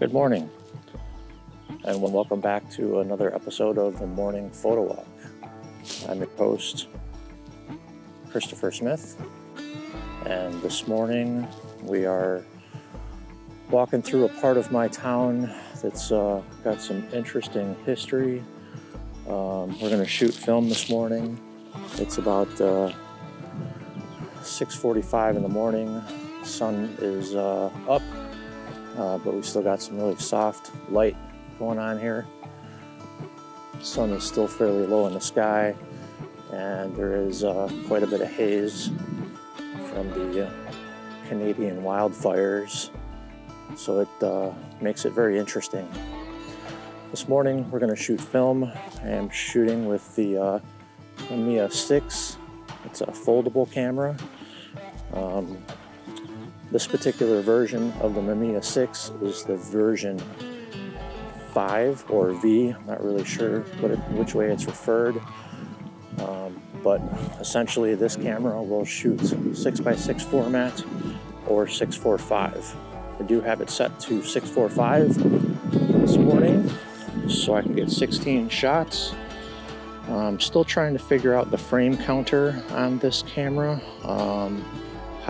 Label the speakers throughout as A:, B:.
A: Good morning, and welcome back to another episode of the Morning Photo Walk. I'm your host, Christopher Smith, and this morning we are walking through a part of my town that's uh, got some interesting history. Um, we're going to shoot film this morning. It's about uh, 6:45 in the morning. Sun is uh, up, uh, but we still got some really soft light going on here. Sun is still fairly low in the sky, and there is uh, quite a bit of haze from the uh, Canadian wildfires, so it uh, makes it very interesting. This morning we're going to shoot film. I am shooting with the uh, Mamiya 6. It's a foldable camera. Um, this particular version of the Mamiya 6 is the version 5 or V. I'm not really sure it, which way it's referred. Um, but essentially, this camera will shoot 6x6 format or 645. I do have it set to 645 this morning so I can get 16 shots. I'm still trying to figure out the frame counter on this camera, um,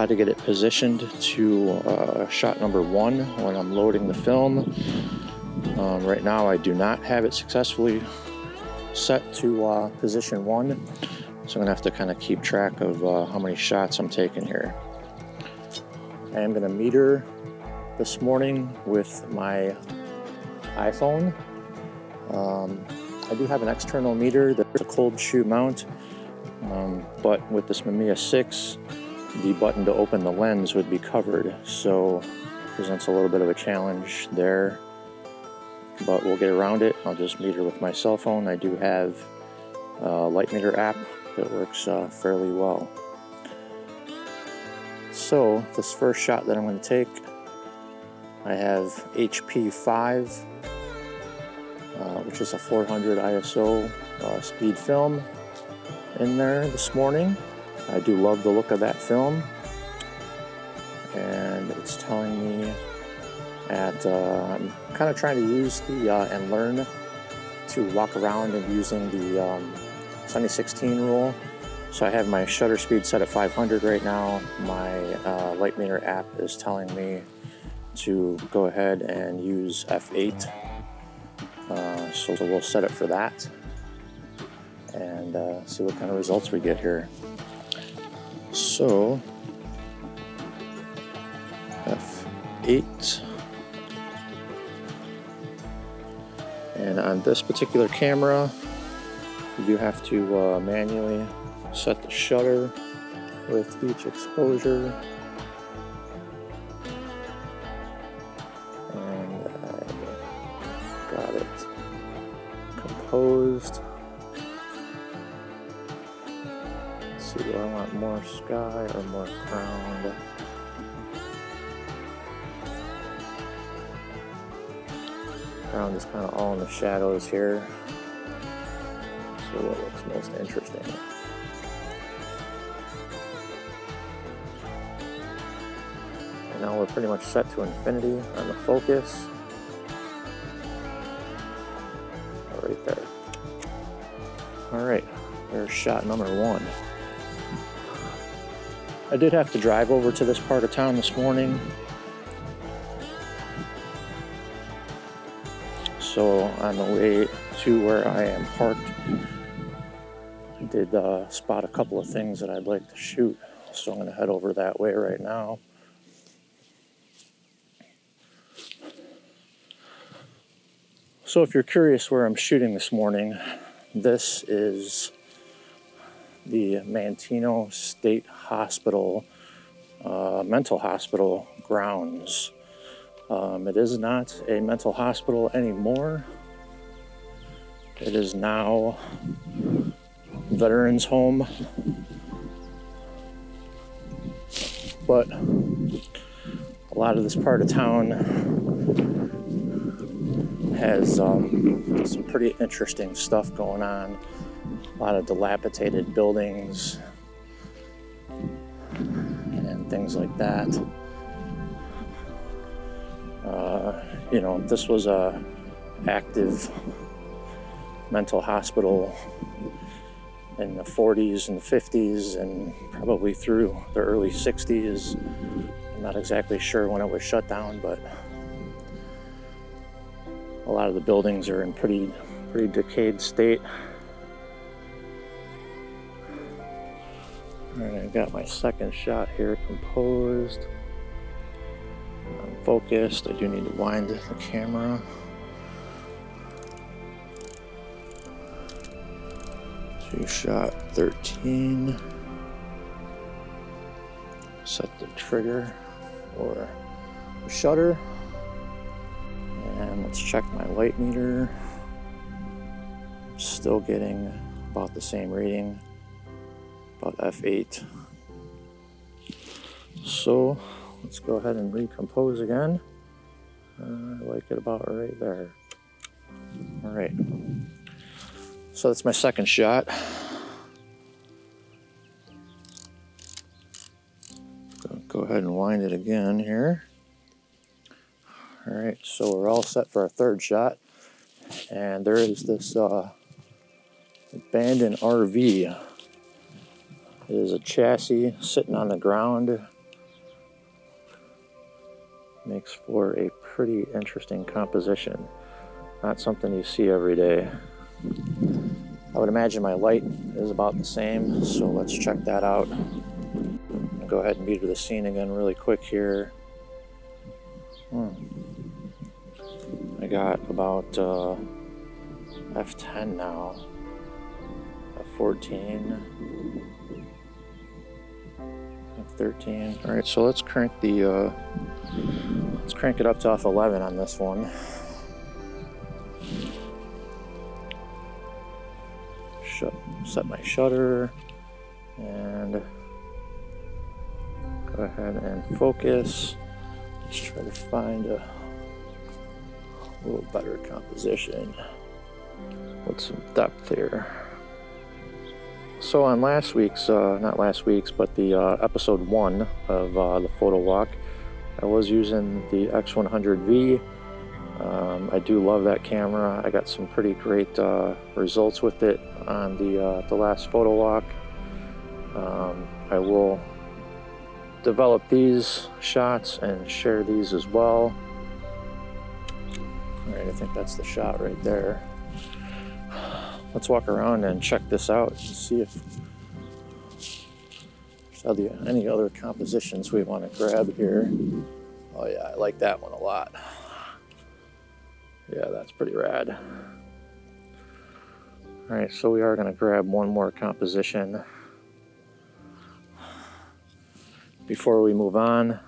A: how to get it positioned to uh, shot number one when I'm loading the film. Um, right now, I do not have it successfully set to uh, position one, so I'm gonna have to kind of keep track of uh, how many shots I'm taking here. I am gonna meter this morning with my iPhone. Um, I do have an external meter that's a cold shoe mount, um, but with this Mamiya 6, the button to open the lens would be covered, so presents a little bit of a challenge there. But we'll get around it. I'll just meter with my cell phone. I do have a light meter app that works uh, fairly well. So this first shot that I'm going to take, I have HP 5 uh, which is a 400 ISO uh, speed film in there this morning. I do love the look of that film, and it's telling me at uh, I'm kind of trying to use the uh, and learn to walk around and using the um, Sunny 16 rule. So I have my shutter speed set at 500 right now. My uh, light meter app is telling me to go ahead and use f8 uh, so we'll set it for that and uh, see what kind of results we get here. So F8 and on this particular camera you do have to uh, manually set the shutter with each exposure shadows here. So what looks most interesting? And now we're pretty much set to infinity on the focus. Right there. All right, there's shot number one. I did have to drive over to this part of town this morning. So on the way to where I am parked, I did uh, spot a couple of things that I'd like to shoot. So I'm going to head over that way right now. So if you're curious where I'm shooting this morning, this is the Manteno State Hospital, uh, mental hospital grounds. Um, it is not a mental hospital anymore. It is now veterans home. But a lot of this part of town has um, some pretty interesting stuff going on. A lot of dilapidated buildings and things like that. Uh, you know, this was a active mental hospital in the 40s and 50s and probably through the early 60s. I'm not exactly sure when it was shut down, but a lot of the buildings are in pretty pretty decayed state. All right, I've got my second shot here composed. I'm focused. I do need to wind the camera. Two shot 13. Set the trigger or the shutter. And let's check my light meter. Still getting about the same reading, about F8. So let's go ahead and recompose again. Uh, I like it about right there. All right. So that's my second shot. Go ahead and wind it again here. All right, so we're all set for our third shot. And there is this uh, abandoned RV. It is a chassis sitting on the ground. Makes for a pretty interesting composition. Not something you see every day. I would imagine my light is about the same, so let's check that out. Go ahead and meter the scene again really quick here. Hmm. I got about uh, F10 now, F14, F13. All right, so let's crank the uh, let's crank it up to F11 on this one. Shut, set my shutter and go ahead and focus. Let's try to find a little better composition with some depth here. So on last week's, uh, not last week's, but the uh, episode one of uh, the photo walk, I was using the X100V um, I do love that camera. I got some pretty great uh, results with it on the, uh, the last photo walk. Um, I will develop these shots and share these as well. All right, I think that's the shot right there. Let's walk around and check this out and see if any other compositions we want to grab here. Oh yeah, I like that one a lot. Yeah, that's pretty rad. All right, so we are gonna grab one more composition before we move on.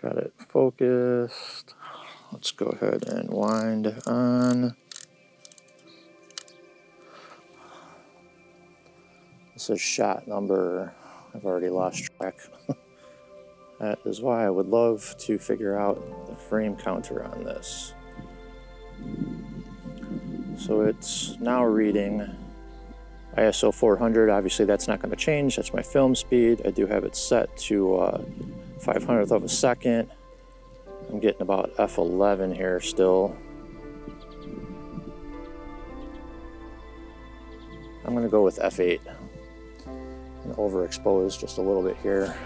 A: Got it focused. Let's go ahead and wind on. This is shot number, I've already lost track. That is why I would love to figure out the frame counter on this. So it's now reading ISO 400. Obviously, that's not going to change. That's my film speed. I do have it set to uh, 500th of a second. I'm getting about F11 here still. I'm going to go with F8 and overexpose just a little bit here.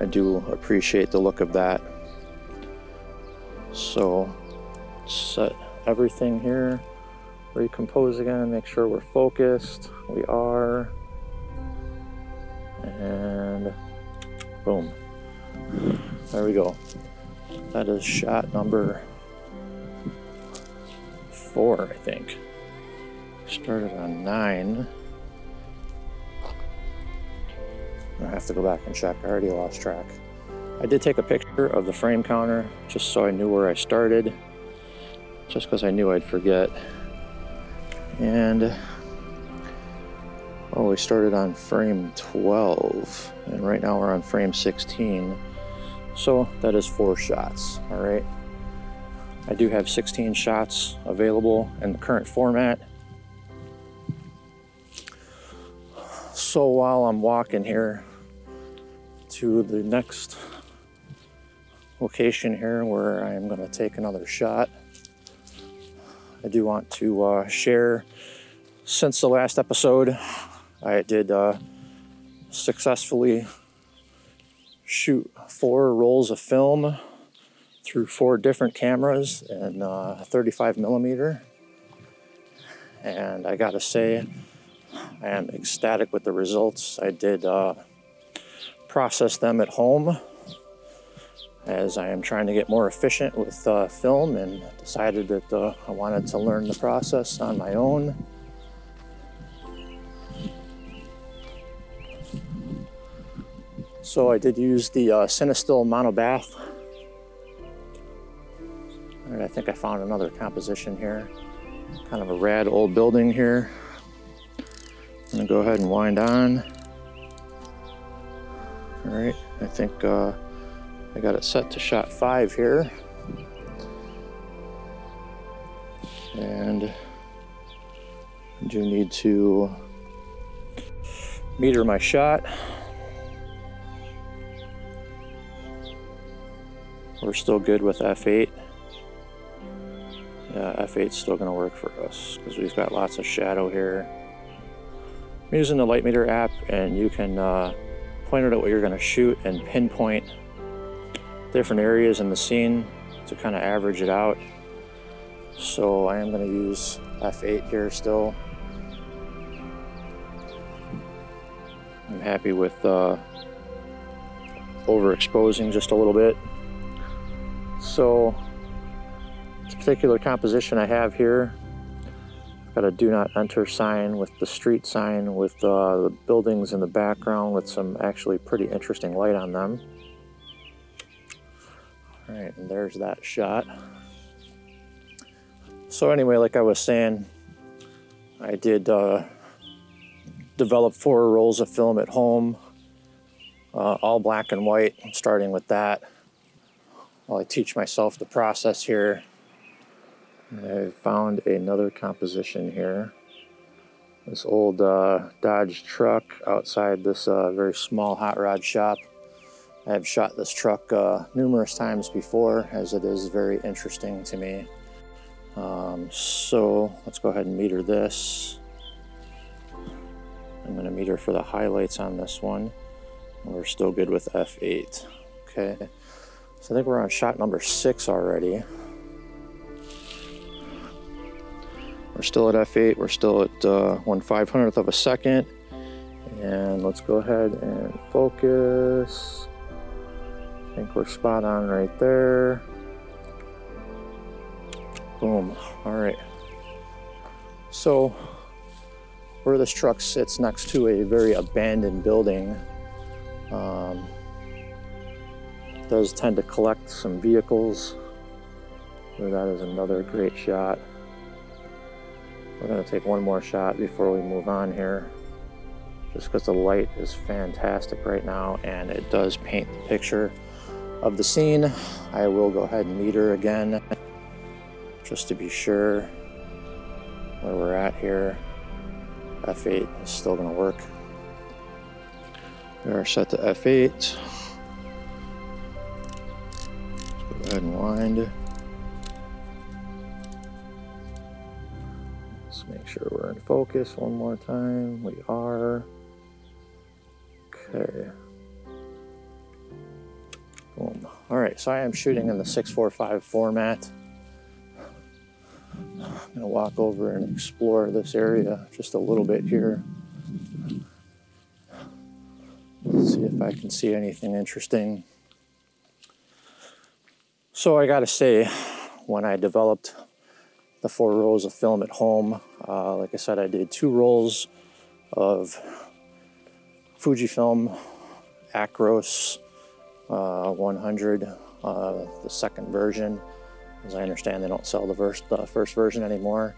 A: I do appreciate the look of that. So set everything here, recompose again, make sure we're focused. We are. And boom. There we go. That is shot number four, I think. Started on nine. I have to go back and check. I already lost track. I did take a picture of the frame counter just so I knew where I started, just because I knew I'd forget. And oh, we started on frame 12, and right now we're on frame 16. So that is four shots, all right? I do have 16 shots available in the current format. So while I'm walking here to the next location here where I am going to take another shot. I do want to uh, share since the last episode, I did uh, successfully shoot four rolls of film through four different cameras and uh, 35 millimeter. And I gotta say, I am ecstatic with the results. I did uh, process them at home as I am trying to get more efficient with uh, film and decided that uh, I wanted to learn the process on my own. So I did use the uh, Cinestill monobath. And I think I found another composition here. Kind of a rad old building here. I'm gonna go ahead and wind on. All right, I think uh, I got it set to shot five here. And I do need to meter my shot. We're still good with F8. Yeah, F8 is still going to work for us because we've got lots of shadow here. I'm using the Light Meter app and you can uh, point it at what you're to shoot and pinpoint different areas in the scene to kind of average it out. So I am going to use F8 here still. I'm happy with uh, overexposing just a little bit. So this particular composition I have here, I've got a do not enter sign with the street sign with uh, the buildings in the background with some actually pretty interesting light on them. All right, and there's that shot. So anyway, like I was saying, I did uh, develop four rolls of film at home, uh, all black and white, I'm starting with that. While I teach myself the process here, I found another composition here. This old uh, Dodge truck outside this uh, very small hot rod shop. I have shot this truck uh, numerous times before as it is very interesting to me. Um, so let's go ahead and meter this. I'm going to meter for the highlights on this one. We're still good with F8. Okay, so I think we're on shot number six already. We're still at F8, we're still at uh, 1 500th of a second. And let's go ahead and focus. I think we're spot on right there. Boom. All right. So, where this truck sits next to a very abandoned building, um, does tend to collect some vehicles. So that is another great shot. We're going to take one more shot before we move on here. Just because the light is fantastic right now and it does paint the picture of the scene. I will go ahead and meter again just to be sure where we're at here. F8 is still going to work. We are set to F8. Let's go ahead and wind. Let's make sure we're in focus one more time. We are. Okay. All right, so I am shooting in the 645 format. I'm gonna walk over and explore this area just a little bit here. See if I can see anything interesting. So I gotta say, when I developed the four rolls of film at home, uh, like I said, I did two rolls of Fujifilm Acros uh, 100, uh, the second version. As I understand, they don't sell the, first, the first version anymore.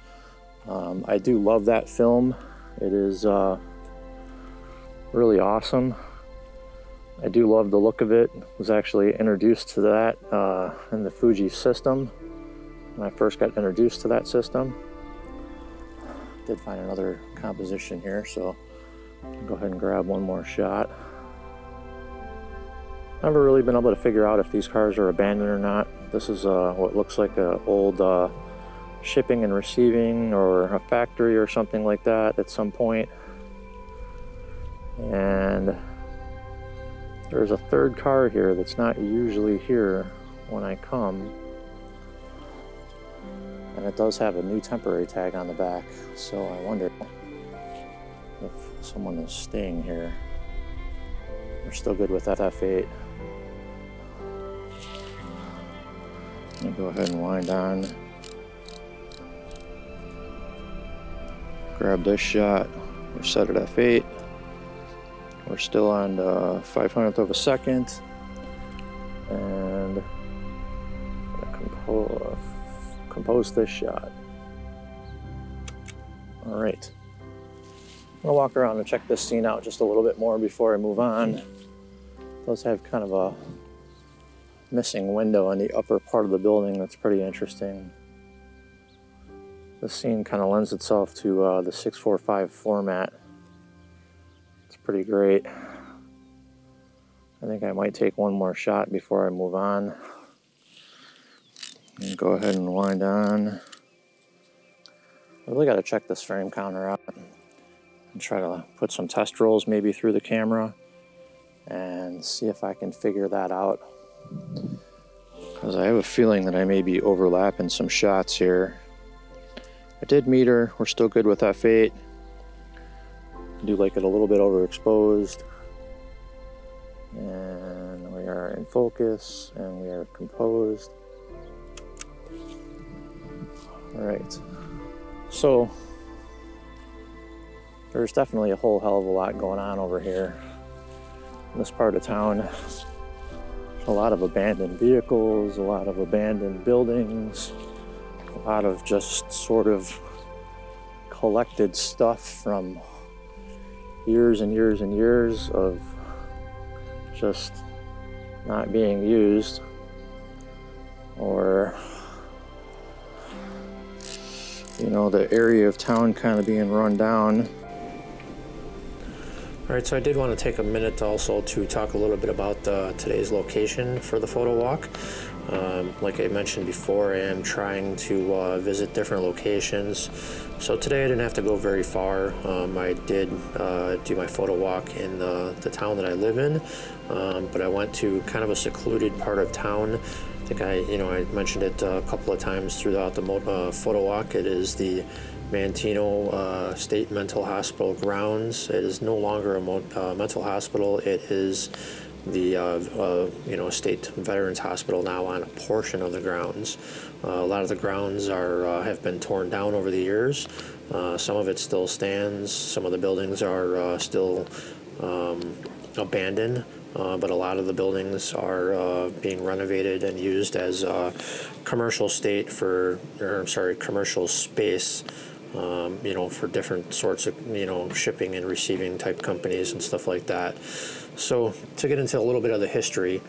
A: Um, I do love that film. It is uh, really awesome. I do love the look of it. Was actually introduced to that uh, in the Fuji system when I first got introduced to that system. Did find another composition here, so I'll go ahead and grab one more shot.
B: Never really been able to figure out if these cars are abandoned or not. This is uh, what looks like an old uh, shipping and receiving or a factory or something like that at some point. And there's a third car here that's not usually here when I come. And it does have a new temporary tag on the back, so I wonder if someone is staying here. We're still good with that F8. Gonna go ahead and wind on. Grab this shot. We're set at F8. We're still on the 500th of a second. And compose, compose this shot. All right. I'm gonna walk around and check this scene out just a little bit more before I move on. It does have kind of a missing window in the upper part of the building that's pretty interesting. This scene kind of lends itself to uh, the 645 format. It's pretty great. I think I might take one more shot before I move on. And go ahead and wind on. I really got to check this frame counter out and try to put some test rolls maybe through the camera and see if I can figure that out. Because I have a feeling that I may be overlapping some shots here. I did meter, we're still good with F8. I do like it a little bit overexposed. And we are in focus and we are composed. All right. So there's definitely a whole hell of a lot going on over here in this part of town. A lot of abandoned vehicles, a lot of abandoned buildings, a lot of just sort of collected stuff from years and years and years of just not being used or you know the area of town kind of being run down all right, so I did want to take a minute also to talk a little bit about uh, today's location for the photo walk. Um, like I mentioned before, I am trying to uh, visit different locations. So today I didn't have to go very far. Um, I did uh, do my photo walk in the, the town that I live in, um, but I went to kind of a secluded part of town. I think I, you know, I mentioned it a couple of times throughout the uh, photo walk. It is the Manteno uh, State Mental Hospital grounds. It is no longer a mo- uh, mental hospital. It is the uh, uh you know state veterans hospital now on a portion of the grounds. Uh, a lot of the grounds are uh, have been torn down over the years. some of it still stands. Some of the buildings are still um, abandoned. Uh, but a lot of the buildings are uh, being renovated and used as uh, commercial state for, or sorry, commercial space um, you know, for different sorts of, you know, shipping and receiving type companies and stuff like that. So, to get into a little bit of the history,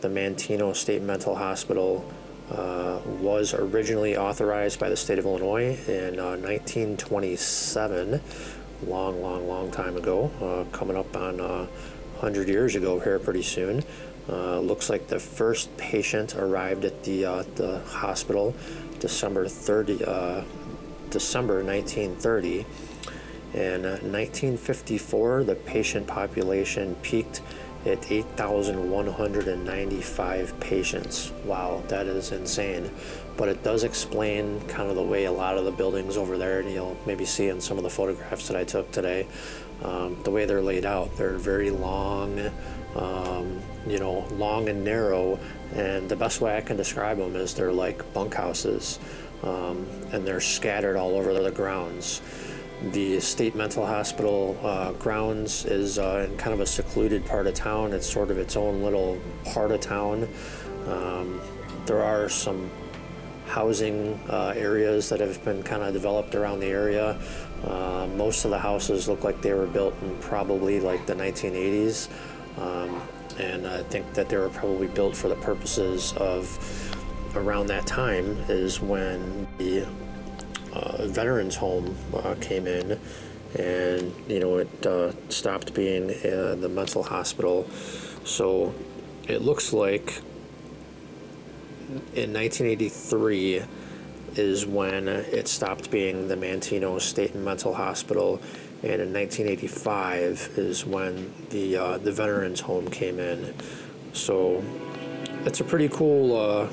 B: the Manteno State Mental Hospital uh, was originally authorized by the state of Illinois in uh, 1927, long, long, long time ago, uh, coming up on 100 uh, years ago here pretty soon. Uh, looks like the first patient arrived at the, uh, the hospital December 30, December 1930. In 1954, the patient population peaked at 8,195 patients. Wow, that is insane. But it does explain kind of the way a lot of the buildings over there, and you'll maybe see in some of the photographs that I took today, um, the way they're laid out. They're very long, um, you know, long and narrow. And the best way I can describe them is they're like bunkhouses um, and they're scattered all over the grounds. The state mental hospital uh, grounds is uh, in kind of a secluded part of town. It's sort of its own little part of town. Um, there are some housing uh, areas that have been kind of developed around the area. Uh, most of the houses look like they were built in probably like the 1980s. Um, and I think that they were probably built for the purposes of around that time is when the uh, veterans home uh, came in and you know it uh, stopped being uh, the mental hospital so
A: it looks like in 1983 is when it stopped being the Manteno State Mental Hospital, and in 1985 is when the uh, the Veterans Home came in. So it's a pretty cool uh,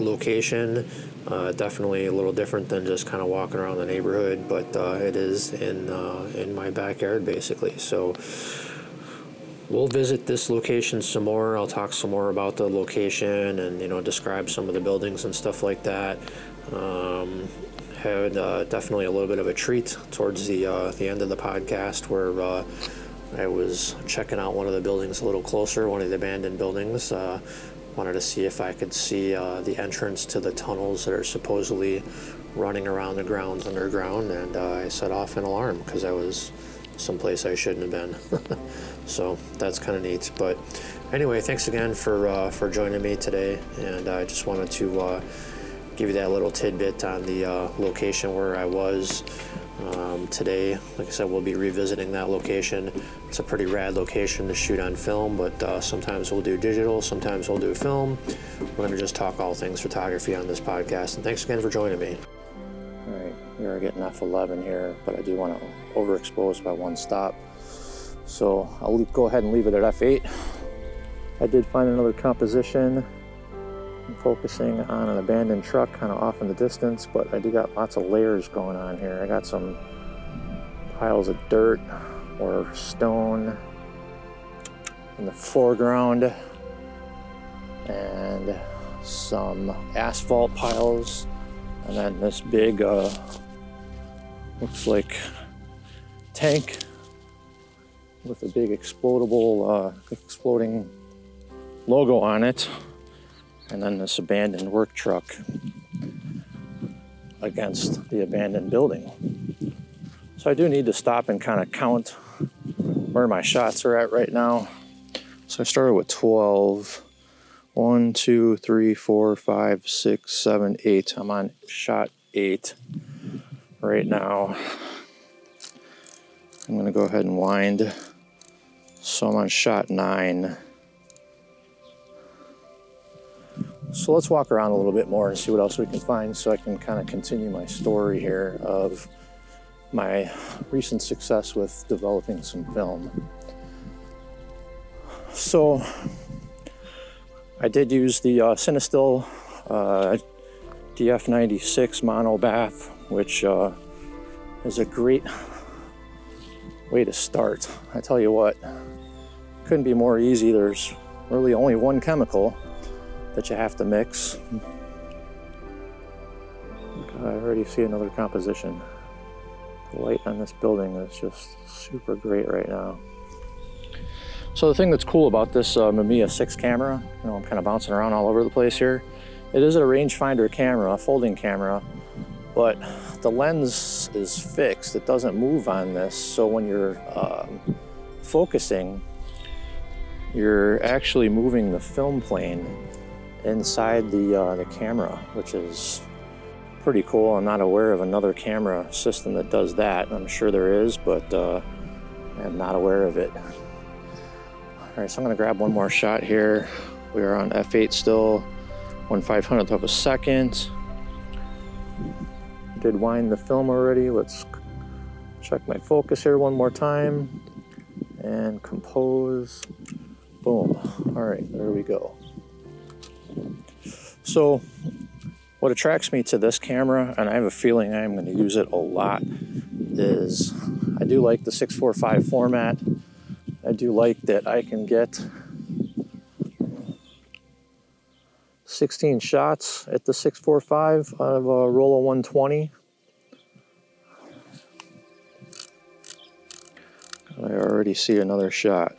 A: location. Uh, definitely a little different than just kind of walking around the neighborhood, but uh, it is in uh, in my backyard basically. So we'll visit this location some more. I'll talk some more about the location and you know describe some of the buildings and stuff like that. Um, had uh, definitely a little bit of a treat towards the uh, the end of the podcast where uh, I was checking out one of the buildings a little closer, one of the abandoned buildings. Uh, wanted to see if I could see uh, the entrance to the tunnels that are supposedly running around the grounds underground, and uh, I set off an alarm because I was someplace I shouldn't have been. so that's kind of neat. But anyway, thanks again for for joining me today, and I just wanted to give you that little tidbit on the uh, location where I was um, today. Like I said, we'll be revisiting that location. It's a pretty rad location to shoot on film, but uh, sometimes we'll do digital, sometimes we'll do film. We're going to just talk all things photography on this podcast. And thanks again for joining me. All right, we are getting F11 here, but I do want to overexpose by one stop. So I'll go ahead and leave it at F8. I did find another composition I'm focusing on an abandoned truck kind of off in the distance, but I do got lots of layers going on here. I got some piles of dirt or stone in the foreground and some asphalt piles and then this big uh, looks like tank with a big explodable uh, exploding logo on it and then this abandoned work truck against the abandoned building. So I do need to stop and kind of count where my shots are at right now. So I started with 12. 1, 2, 3, 4, 5, 6, 7, 8. I'm on shot 8 right now. I'm going to go ahead and wind. So I'm on shot 9. So let's walk around a little bit more and see what else we can find so I can kind of continue my story here of my recent success with developing some film. So I did use the uh, Cinestill uh, DF96 mono bath, which uh, is a great way to start. I tell you what, couldn't be more easy. There's really only one chemical that you have to mix. I already see another composition. The light on this building is just super great right now. So the thing that's cool about this uh, Mamiya 6 camera, you know, I'm kind of bouncing around all over the place here. It is a rangefinder camera, a folding camera, but the lens is fixed. It doesn't move on this. So when you're um, focusing, you're actually moving the film plane inside the, uh, the camera, which is pretty cool. I'm not aware of another camera system that does that. I'm sure there is, but uh, I'm not aware of it. All right, so I'm gonna grab one more shot here. We are on F8 still, one five hundredth of a second. Did wind the film already. Let's check my focus here one more time and compose. Boom. All right, there we go. So, what attracts me to this camera, and I have a feeling I am going to use it a lot, is I do like the 645 format. I do like that I can get 16 shots at the 645 out of a Rolla 120. I already see another shot.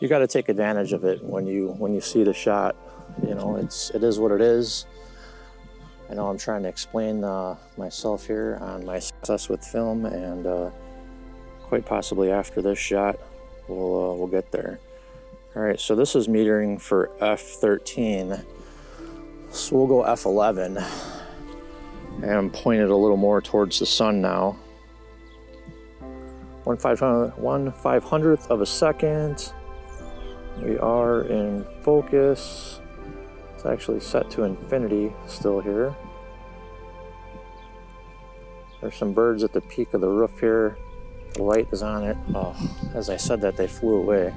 A: You got to take advantage of it when you when you see the shot. You know, it's it is what it is. I know I'm trying to explain uh, myself here on my success with film, and uh, quite possibly after this shot, we'll uh, we'll get there. All right, so this is metering for f13. So we'll go f11 and point it a little more towards the sun now. one five one five hundredth of a second. We are in focus. It's actually set to infinity still here. There's some birds at the peak of the roof here. The light is on it. Oh, as I said that, they flew away.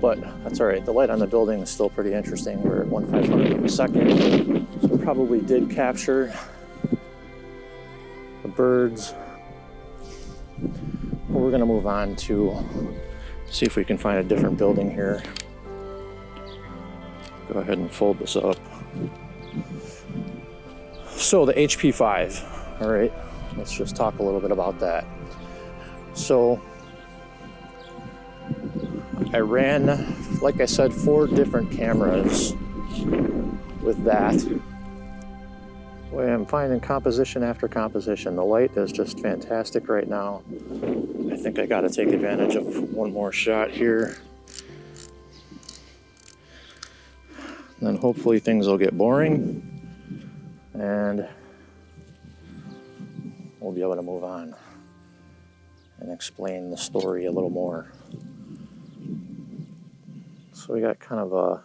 A: But that's all right. The light on the building is still pretty interesting. We're at one five hundredth of a second. So probably did capture the birds. But we're gonna move on to see if we can find a different building here. Go ahead and fold this up. So the HP5, all right, let's just talk a little bit about that. So I ran, like I said, four different cameras with that. I'm finding composition after composition. The light is just fantastic right now. I think I got to take advantage of one more shot here. then hopefully things will get boring and we'll be able to move on and explain the story a little more. So we got kind of a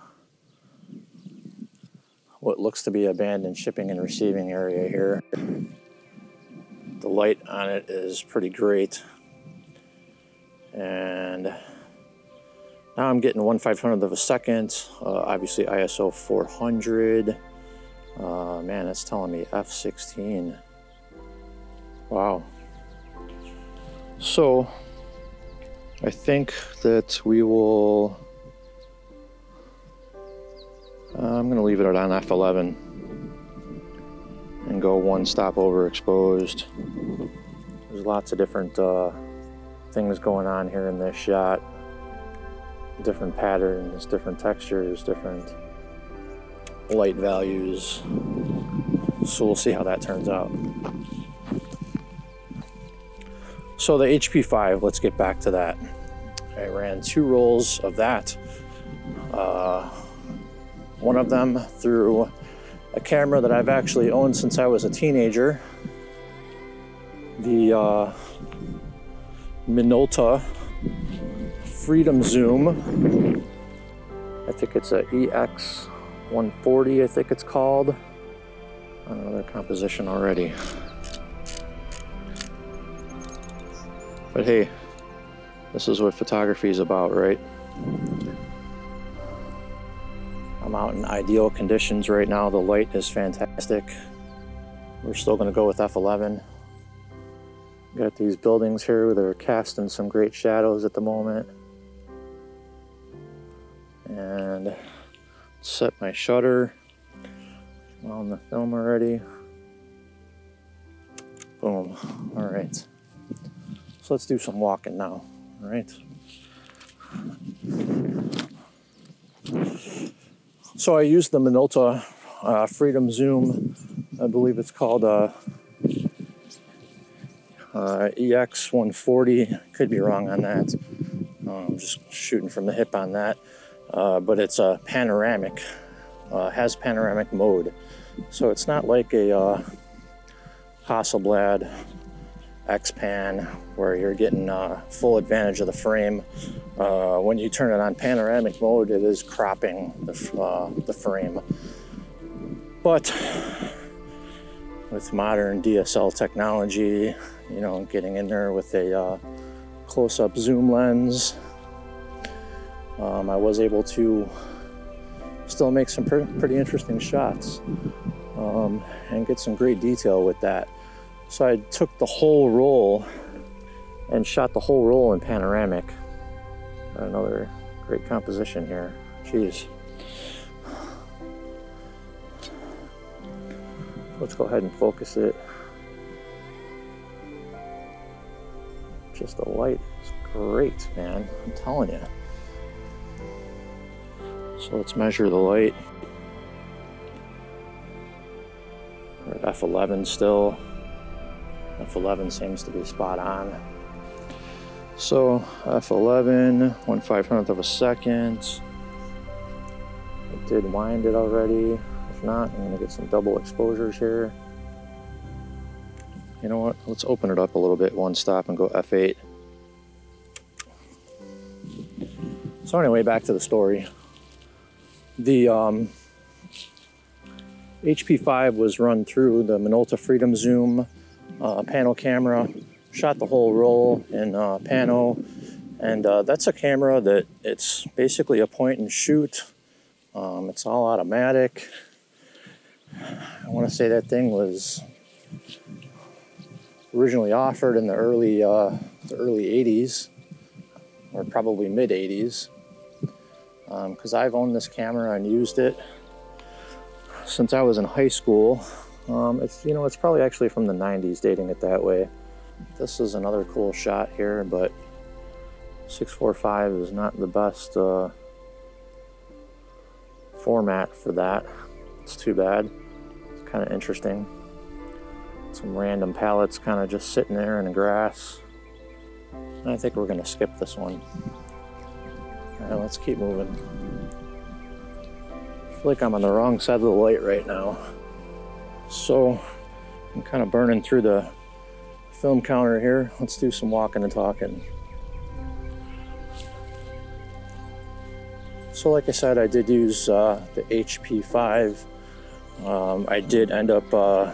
A: what looks to be abandoned shipping and receiving area here. The light on it is pretty great. And now I'm getting one five hundredth of a second, uh, obviously ISO 400. Uh, man, it's telling me F16. Wow. So I think that we will. Uh, I'm going to leave it at on F11 and go one stop overexposed. There's lots of different uh, things going on here in this shot different patterns, different textures, different light values. So we'll see how that turns out. So the HP5, let's get back to that. I ran two rolls of that. Uh, one of them through a camera that I've actually owned since I was a teenager. The uh, Minolta Freedom Zoom. I think it's a EX 140, I think it's called. Another composition already. But hey, this is what photography is about, right? In ideal conditions right now. The light is fantastic. We're still going to go with F11. Got these buildings here that are casting some great shadows at the moment and set my shutter on the film already. Boom. All right. So let's do some walking now. All right. So I used the Minolta uh, Freedom Zoom. I believe it's called uh, uh, EX140. Could be wrong on that. I'm just shooting from the hip on that uh, but it's a panoramic, uh, has panoramic mode. So it's not like a uh, Hasselblad X-Pan where you're getting uh, full advantage of the frame. Uh, when you turn it on panoramic mode, it is cropping the, uh, the frame. But with modern DSL technology, you know, getting in there with a uh, close-up zoom lens, um, I was able to still make some pre- pretty interesting shots um, and get some great detail with that. So I took the whole roll and shot the whole roll in panoramic. Another great composition here. Jeez. Let's go ahead and focus it. Just the light is great, man. I'm telling you. So let's measure the light. We're at F11 still. F11 seems to be spot on. So F11, 1 500th of a second. I did wind it already. If not, I'm gonna get some double exposures here. You know what, let's open it up a little bit, one stop and go F8. So anyway, back to the story. The um, HP5 was run through the Minolta Freedom Zoom uh, panel camera, shot the whole roll in uh, pano, and uh, that's a camera that it's basically a point and shoot. Um, it's all automatic. I want to say that thing was originally offered in the early uh, the early 80s or probably mid 80s because um, I've owned this camera and used it since I was in high school. Um, it's you know it's probably actually from the 90s, dating it that way. This is another cool shot here, but 645 is not the best uh, format for that. It's too bad. It's kind of interesting. Some random pallets kind of just sitting there in the grass. I think we're going to skip this one. Let's keep moving. I feel like I'm on the wrong side of the light right now. So I'm kind of burning through the film counter here. Let's do some walking and talking. So like I said, I did use uh, the HP5. Um, I did end up uh,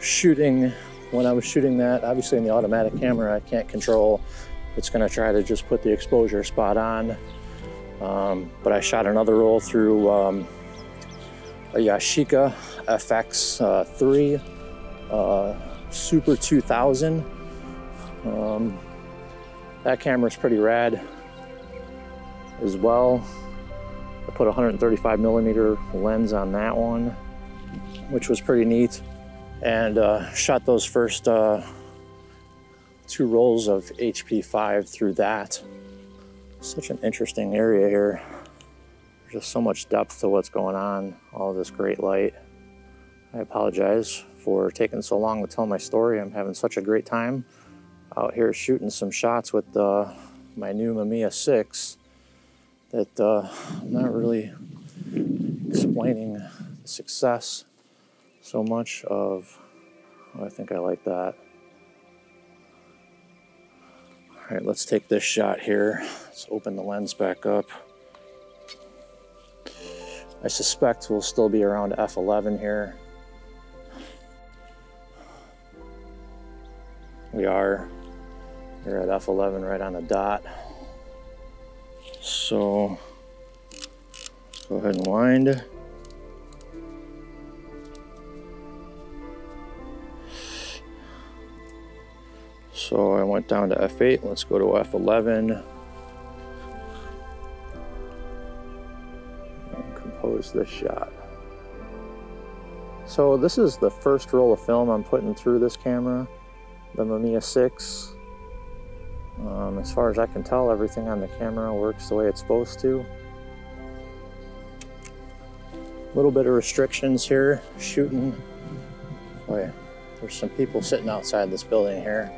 A: shooting, when I was shooting that, obviously in the automatic camera, I can't control. It's gonna try to just put the exposure spot on. Um, but I shot another roll through um, a Yashica FX3 uh, uh, Super 2000. Um, that is pretty rad as well. I put a 135 millimeter lens on that one, which was pretty neat and uh, shot those first uh, two rolls of HP5 through that. Such an interesting area here. Just so much depth to what's going on, all this great light. I apologize for taking so long to tell my story. I'm having such a great time out here shooting some shots with uh, my new Mamiya 6 that uh, I'm not really explaining the success so much of. Oh, I think I like that. All right, let's take this shot here. Let's open the lens back up. I suspect we'll still be around f11 here. We are. We're at f11 right on the dot. So, go ahead and wind. So I went down to F8. Let's go to F11. Compose this shot. So this is the first roll of film I'm putting through this camera, the Mamiya 6. Um, as far as I can tell, everything on the camera works the way it's supposed to. A little bit of restrictions here, shooting. Boy, there's some people sitting outside this building here.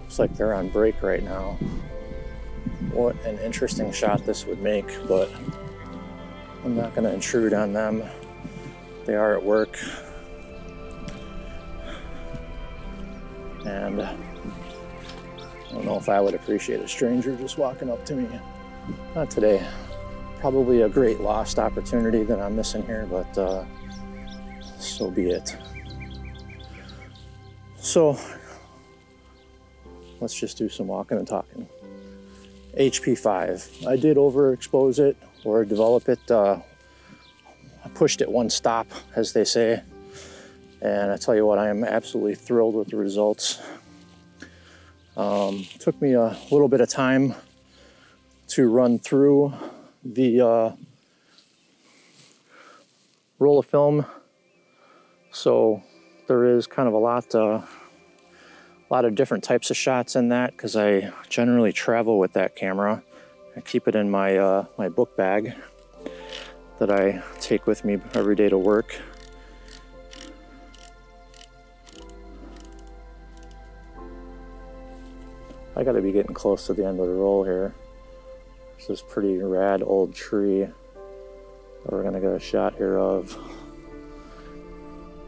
A: Looks like they're on break right now. What an interesting shot this would make, but I'm not going to intrude on them. They are at work. And I don't know if I would appreciate a stranger just walking up to me. Not today. Probably a great lost opportunity that I'm missing here, but uh, so be it. So, let's just do some walking and talking. HP5. I did overexpose it or develop it. Uh, pushed it one stop, as they say. And I tell you what, I am absolutely thrilled with the results. Um, took me a little bit of time to run through the uh, roll of film. So there is kind of a lot uh, a lot of different types of shots in that because I generally travel with that camera. I keep it in my uh, my book bag that I take with me every day to work. I gotta be getting close to the end of the roll here. This is pretty rad old tree that we're gonna get a shot here of.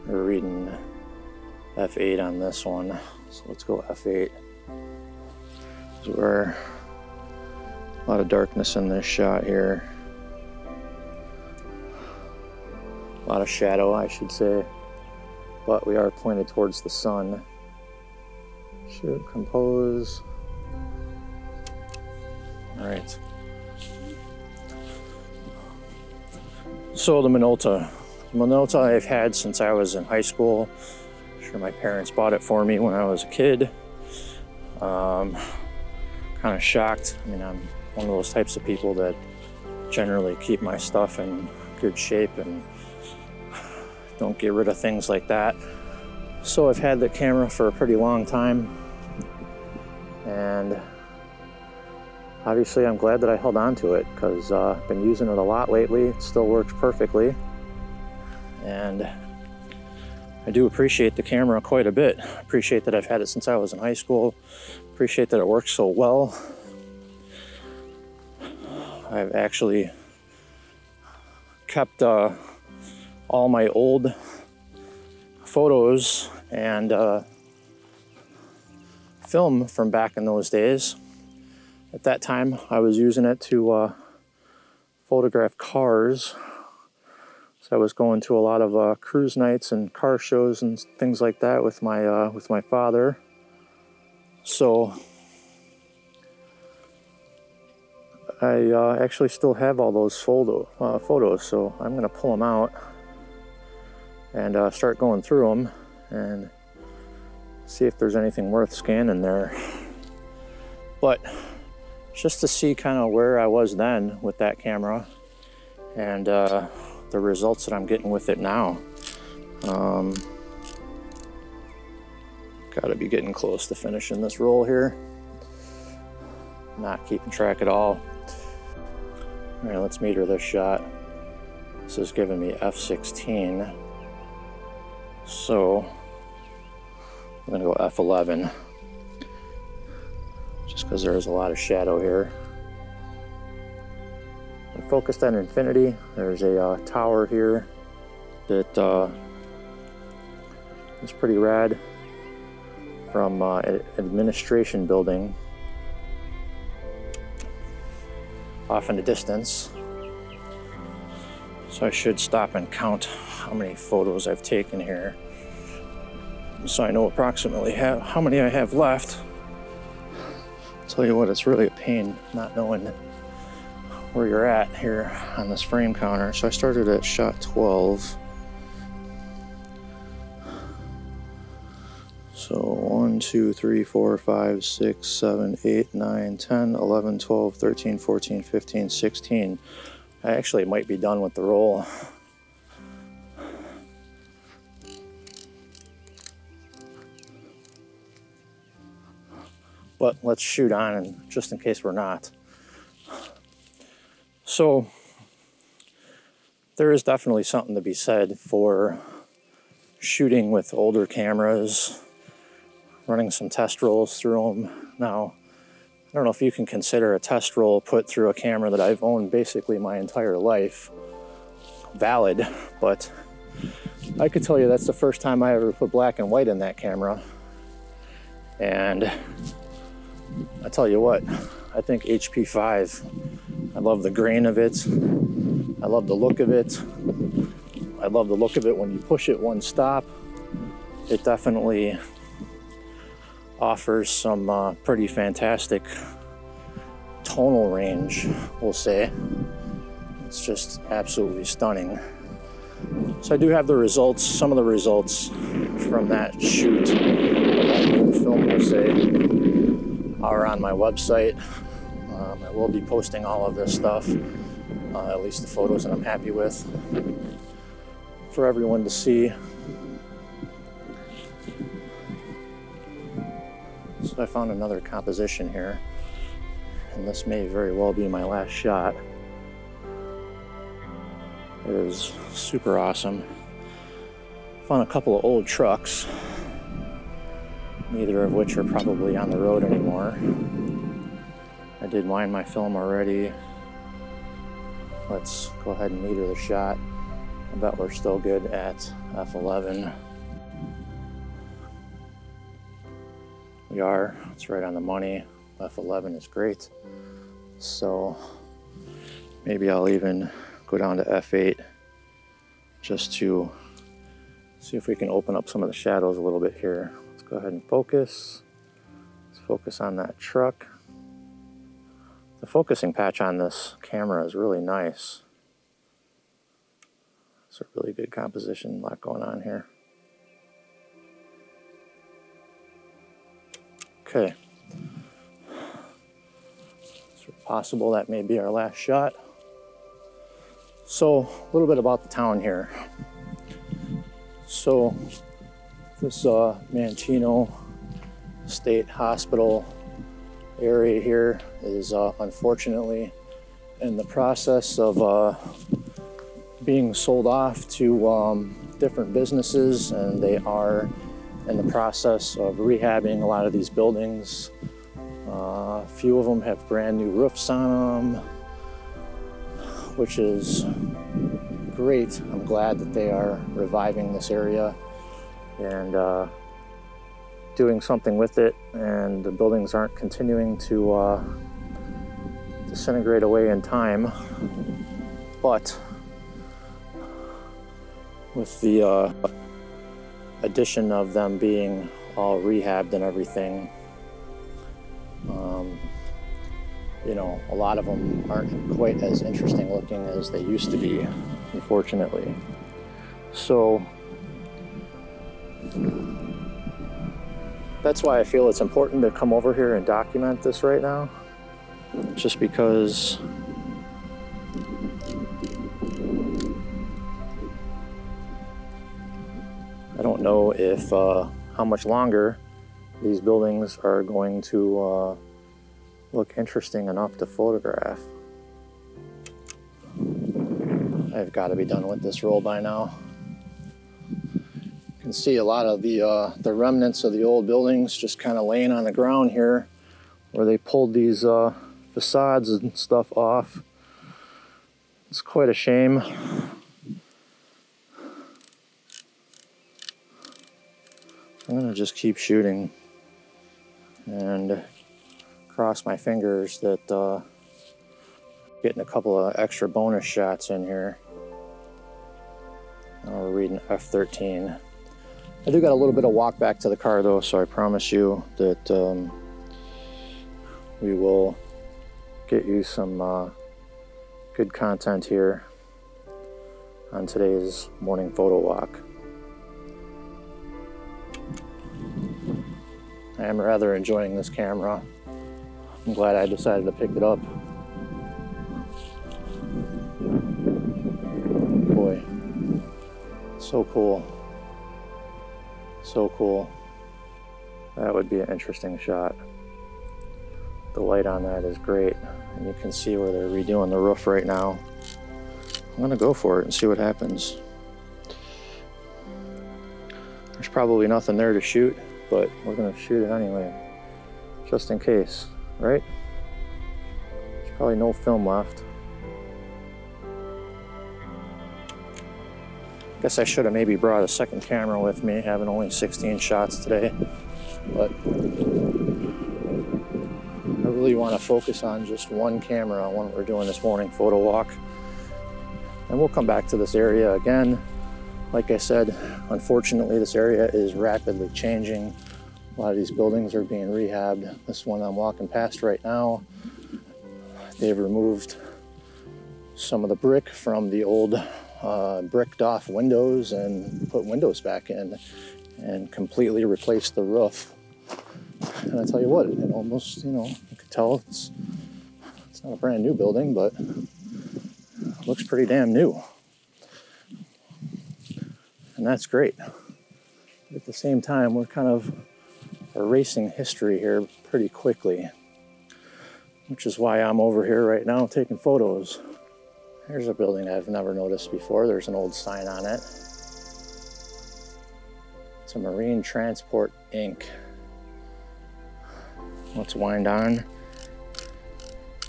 A: We're reading F8 on this one. So let's go F8. So we're A lot of darkness in this shot here. A lot of shadow, I should say. But we are pointed towards the sun. Shoot, compose. All right. So the Minolta. Minolta I've had since I was in high school. I'm sure my parents bought it for me when I was a kid. Um, kind of shocked. I mean, I'm one of those types of people that generally keep my stuff in good shape and don't get rid of things like that. So I've had the camera for a pretty long time and obviously I'm glad that I held on to it because uh, I've been using it a lot lately. It still works perfectly and I do appreciate the camera quite a bit. Appreciate that I've had it since I was in high school. Appreciate that it works so well. I've actually kept uh, all my old photos and uh, film from back in those days. At that time, I was using it to uh, photograph cars so I was going to a lot of uh, cruise nights and car shows and things like that with my uh, with my father. So I uh, actually still have all those photo, uh, photos. So I'm going to pull them out and uh, start going through them and see if there's anything worth scanning there. But just to see kind of where I was then with that camera and uh, the results that I'm getting with it now. Um, Got to be getting close to finishing this roll here. Not keeping track at all. All right, let's meter this shot. This is giving me F16. So I'm gonna go F11 just because there's a lot of shadow here I'm focused on infinity. There's a uh, tower here that uh, is pretty rad from uh, administration building off in the distance. So I should stop and count how many photos I've taken here so I know approximately how many I have left. I'll tell you what, it's really a pain not knowing where you're at here on this frame counter. So I started at shot 12. So 1, 2, 3, 4, 5, 6, 7, 8, 9, 10, 11, 12, 13, 14, 15, 16. I actually might be done with the roll. But let's shoot on and just in case we're not. So there is definitely something to be said for shooting with older cameras, running some test rolls through them. Now, I don't know if you can consider a test roll put through a camera that I've owned basically my entire life valid, but I could tell you that's the first time I ever put black and white in that camera. And I tell you what, I think HP5 I love the grain of it. I love the look of it. I love the look of it when you push it one stop. It definitely offers some uh, pretty fantastic tonal range, we'll say. It's just absolutely stunning. So I do have the results, some of the results from that shoot, that film, we'll say, are on my website. Um, I will be posting all of this stuff, uh, at least the photos that I'm happy with, for everyone to see. So I found another composition here, and this may very well be my last shot. It is super awesome. Found a couple of old trucks, neither of which are probably on the road anymore. I did wind my film already. Let's go ahead and meter the shot. I bet we're still good at F11. We are, it's right on the money. F11 is great. So maybe I'll even go down to F8 just to see if we can open up some of the shadows a little bit here. Let's go ahead and focus. Let's focus on that truck. The focusing patch on this camera is really nice. It's a really good composition, a lot going on here. Okay. It's possible that may be our last shot. So, a little bit about the town here. So, this uh, Manteno State Hospital area here is uh, unfortunately in the process of uh, being sold off to um, different businesses, and they are in the process of rehabbing a lot of these buildings. Uh, a few of them have brand new roofs on them, which is great. I'm glad that they are reviving this area and uh, doing something with it, and the buildings aren't continuing to uh, disintegrate away in time. But with the uh, addition of them being all rehabbed and everything, um, you know, a lot of them aren't quite as interesting looking as they used to be, unfortunately. So, that's why I feel it's important to come over here and document this right now. Just because know if uh, how much longer these buildings are going to uh, look interesting enough to photograph. I've got to be done with this roll by now You can see a lot of the uh, the remnants of the old buildings just kind of laying on the ground here where they pulled these uh, facades and stuff off. It's quite a shame. I'm gonna just keep shooting and cross my fingers that uh, getting a couple of extra bonus shots in here. Now we're reading F13. I do got a little bit of walk back to the car though, so I promise you that um, we will get you some uh, good content here on today's morning photo walk. I am rather enjoying this camera. I'm glad I decided to pick it up. Boy, so cool. So cool. That would be an interesting shot. The light on that is great. And you can see where they're redoing the roof right now. I'm gonna go for it and see what happens. There's probably nothing there to shoot, but we're gonna shoot it anyway, just in case, right? There's probably no film left. Guess I should have maybe brought a second camera with me, having only 16 shots today. But I really want to focus on just one camera on what we're doing this morning photo walk. And we'll come back to this area again. Like I said, unfortunately, this area is rapidly changing. A lot of these buildings are being rehabbed. This one I'm walking past right now, they've removed some of the brick from the old uh, bricked off windows and put windows back in and completely replaced the roof. And I tell you what, it almost, you know, you could tell it's it's not a brand new building, but looks pretty damn new. And that's great. But at the same time, we're kind of erasing history here pretty quickly, which is why I'm over here right now taking photos. Here's a building I've never noticed before. There's an old sign on it. It's a Marine Transport Inc. Let's wind on.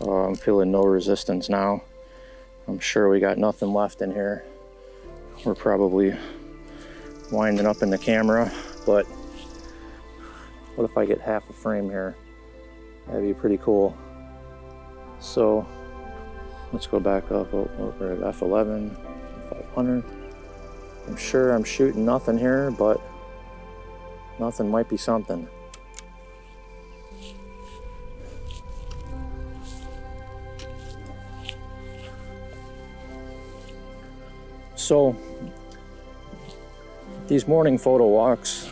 A: Oh, I'm feeling no resistance now. I'm sure we got nothing left in here. We're probably winding up in the camera, but what if I get half a frame here? That'd be pretty cool. So let's go back up. We're at F11, 500. I'm sure I'm shooting nothing here, but nothing might be something. So these morning photo walks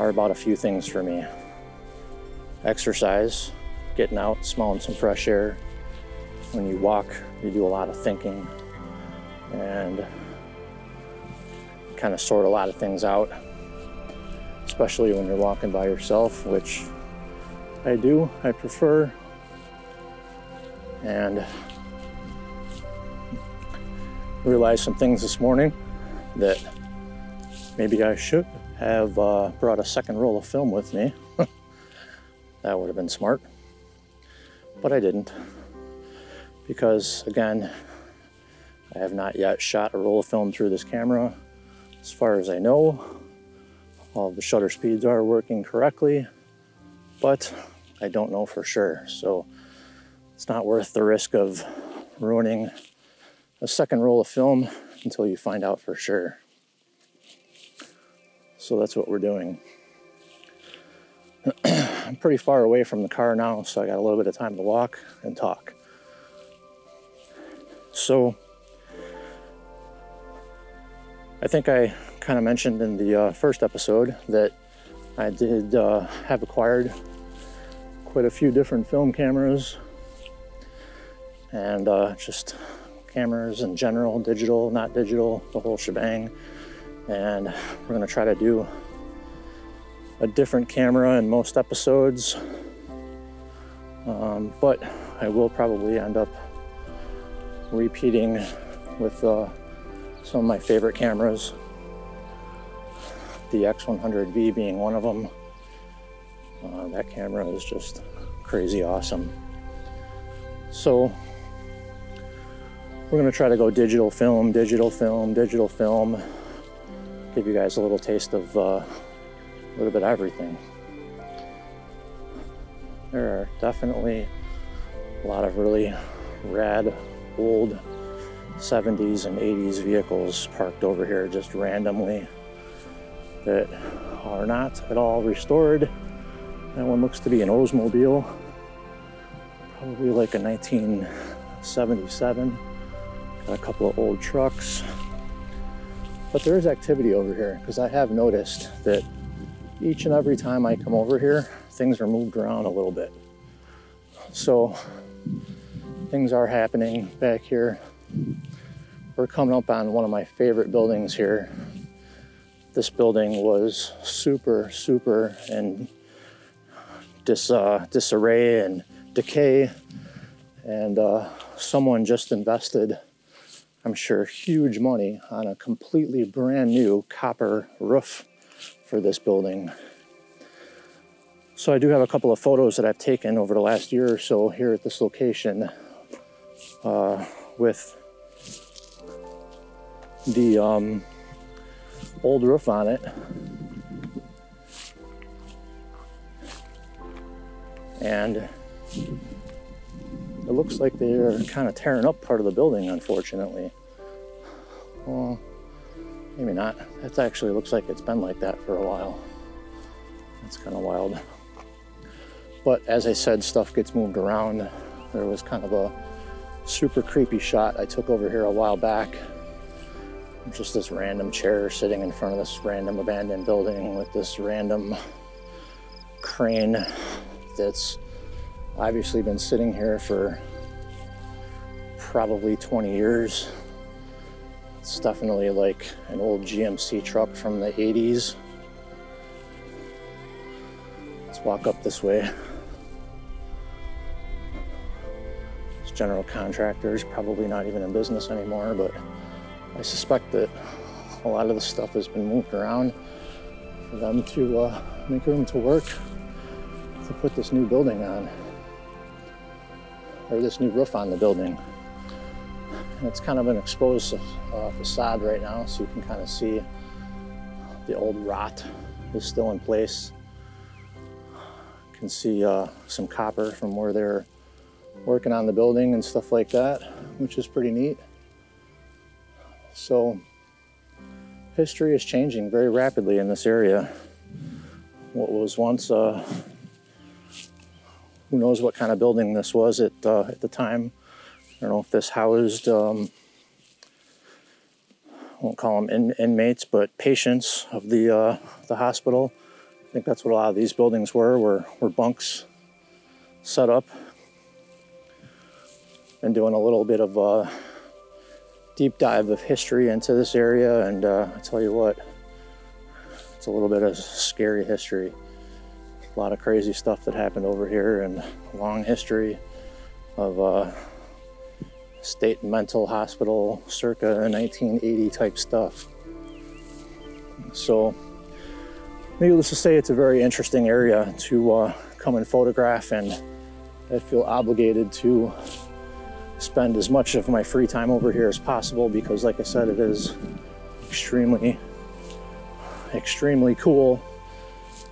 A: are about a few things for me exercise, getting out, smelling some fresh air. When you walk, you do a lot of thinking and kind of sort a lot of things out, especially when you're walking by yourself, which I do, I prefer. And realized some things this morning that maybe I should have uh, brought a second roll of film with me. that would have been smart. But I didn't. Because, again, I have not yet shot a roll of film through this camera. As far as I know, all the shutter speeds are working correctly, but I don't know for sure. So it's not worth the risk of ruining a second roll of film until you find out for sure. So that's what we're doing. I'm pretty far away from the car now, so I got a little bit of time to walk and talk. So, I think I kind of mentioned in the uh, first episode that I did uh, have acquired quite a few different film cameras and uh, just cameras in general, digital, not digital, the whole shebang. And we're going to try to do a different camera in most episodes. Um, but I will probably end up repeating with uh, some of my favorite cameras, the X100V being one of them. Uh, that camera is just crazy awesome. So we're gonna try to go digital film, digital film, digital film. Give you guys a little taste of uh, a little bit of everything. There are definitely a lot of really rad old 70s and 80s vehicles parked over here just randomly that are not at all restored. That one looks to be an Oldsmobile, probably like a 1977 Got a couple of old trucks. But there is activity over here because I have noticed that each and every time I come over here, things are moved around a little bit. So things are happening back here. We're coming up on one of my favorite buildings here. This building was super, super in dis, uh, disarray and decay, and uh, someone just invested I'm sure, huge money on a completely brand new copper roof for this building. So I do have a couple of photos that I've taken over the last year or so here at this location uh, with the um, old roof on it. And it looks like they're kind of tearing up part of the building, unfortunately. Well, maybe not. It actually looks like it's been like that for a while. That's kind of wild. But as I said, stuff gets moved around. There was kind of a super creepy shot I took over here a while back. Just this random chair sitting in front of this random abandoned building with this random crane that's obviously been sitting here for probably 20 years. It's definitely like an old GMC truck from the 80s. Let's walk up this way. This general contractor is probably not even in business anymore, but I suspect that a lot of the stuff has been moved around for them to uh, make room to work to put this new building on, or this new roof on the building. And it's kind of an exposed uh, facade right now, so you can kind of see the old rot is still in place. You can see uh, some copper from where they're working on the building and stuff like that, which is pretty neat. So, history is changing very rapidly in this area. What was once a who knows what kind of building this was at uh, at the time. I don't know if this housed um, I won't call them in, inmates, but patients of the uh, the hospital. I think that's what a lot of these buildings were, were, were bunks set up. And doing a little bit of a deep dive of history into this area, and uh, I tell you what, it's a little bit of scary history. A lot of crazy stuff that happened over here, and long history of uh, state mental hospital circa 1980 type stuff. So, needless to say, it's a very interesting area to uh, come and photograph, and I feel obligated to spend as much of my free time over here as possible because, like I said, it is extremely, extremely cool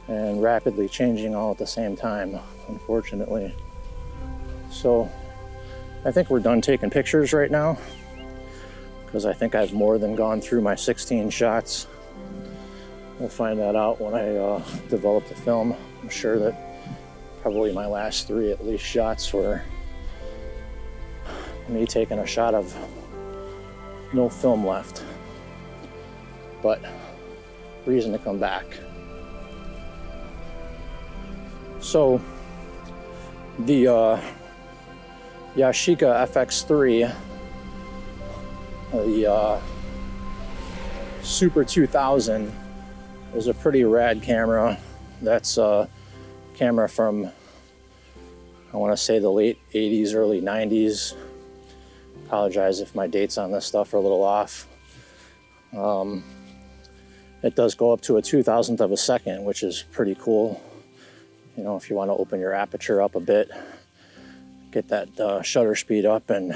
A: and rapidly changing all at the same time, unfortunately. So, I think we're done taking pictures right now because I think I've more than gone through my 16 shots. We'll find that out when I uh, develop the film. I'm sure that probably my last three at least shots were me taking a shot of no film left. But reason to come back. So the uh, Yashica FX3, the uh, Super 2000, is a pretty rad camera. That's a camera from, I want to say, the late 80s, early 90s. Apologize if my dates on this stuff are a little off. Um, it does go up to a 2000th of a second, which is pretty cool. You know, if you want to open your aperture up a bit get that uh, shutter speed up and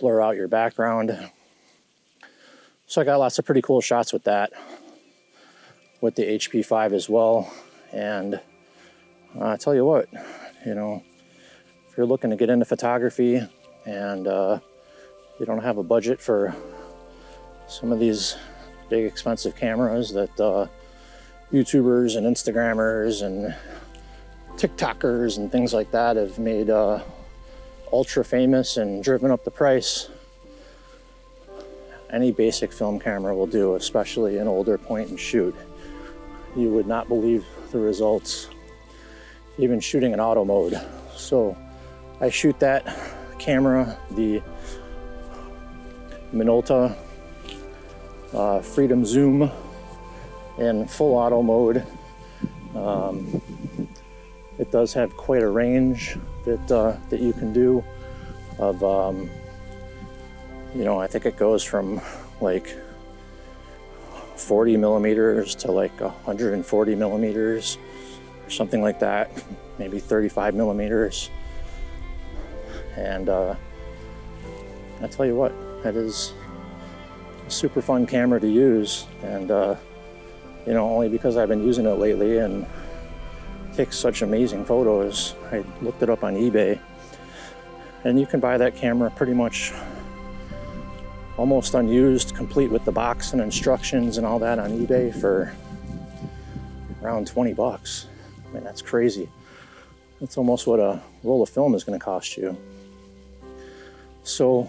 A: blur out your background. So I got lots of pretty cool shots with that, with the HP5 as well. And uh, I tell you what, you know, if you're looking to get into photography and uh, you don't have a budget for some of these big expensive cameras that uh, YouTubers and Instagrammers and TikTokers and things like that have made uh, ultra famous and driven up the price. Any basic film camera will do, especially an older point and shoot. You would not believe the results, even shooting in auto mode. So I shoot that camera, the Minolta uh, Freedom Zoom in full auto mode. Um, it does have quite a range that uh, that you can do. Of um, you know, I think it goes from like 40 millimeters to like 140 millimeters or something like that, maybe 35 millimeters. And uh, I tell you what, that is a super fun camera to use, and uh, you know, only because I've been using it lately and takes such amazing photos. I looked it up on eBay, and you can buy that camera pretty much almost unused, complete with the box and instructions and all that on eBay for around 20 bucks. I mean, that's crazy. That's almost what a roll of film is going to cost you. So,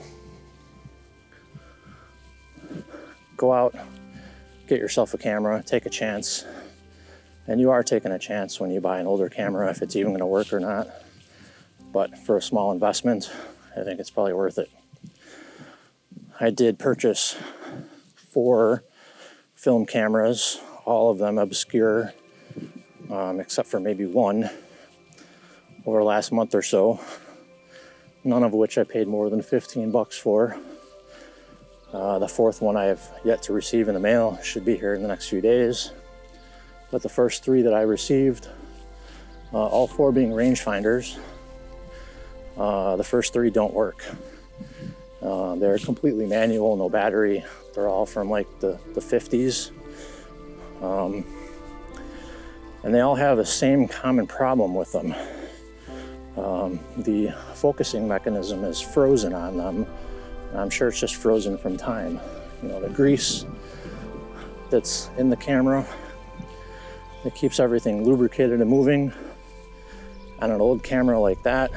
A: go out, get yourself a camera, take a chance. And you are taking a chance when you buy an older camera if it's even going to work or not. But for a small investment, I think it's probably worth it. I did purchase four film cameras, all of them obscure, um, except for maybe one over the last month or so. None of which I paid more than 15 bucks for. Uh, the fourth one I have yet to receive in the mail should be here in the next few days. But the first three that I received, uh, all four being rangefinders, uh, the first three don't work. Uh, they're completely manual, no battery. They're all from like the, the 50s. Um, and they all have the same common problem with them. um, the focusing mechanism is frozen on them. I'm sure it's just frozen from time. You know, the grease that's in the camera that keeps everything lubricated and moving. On an old camera like that,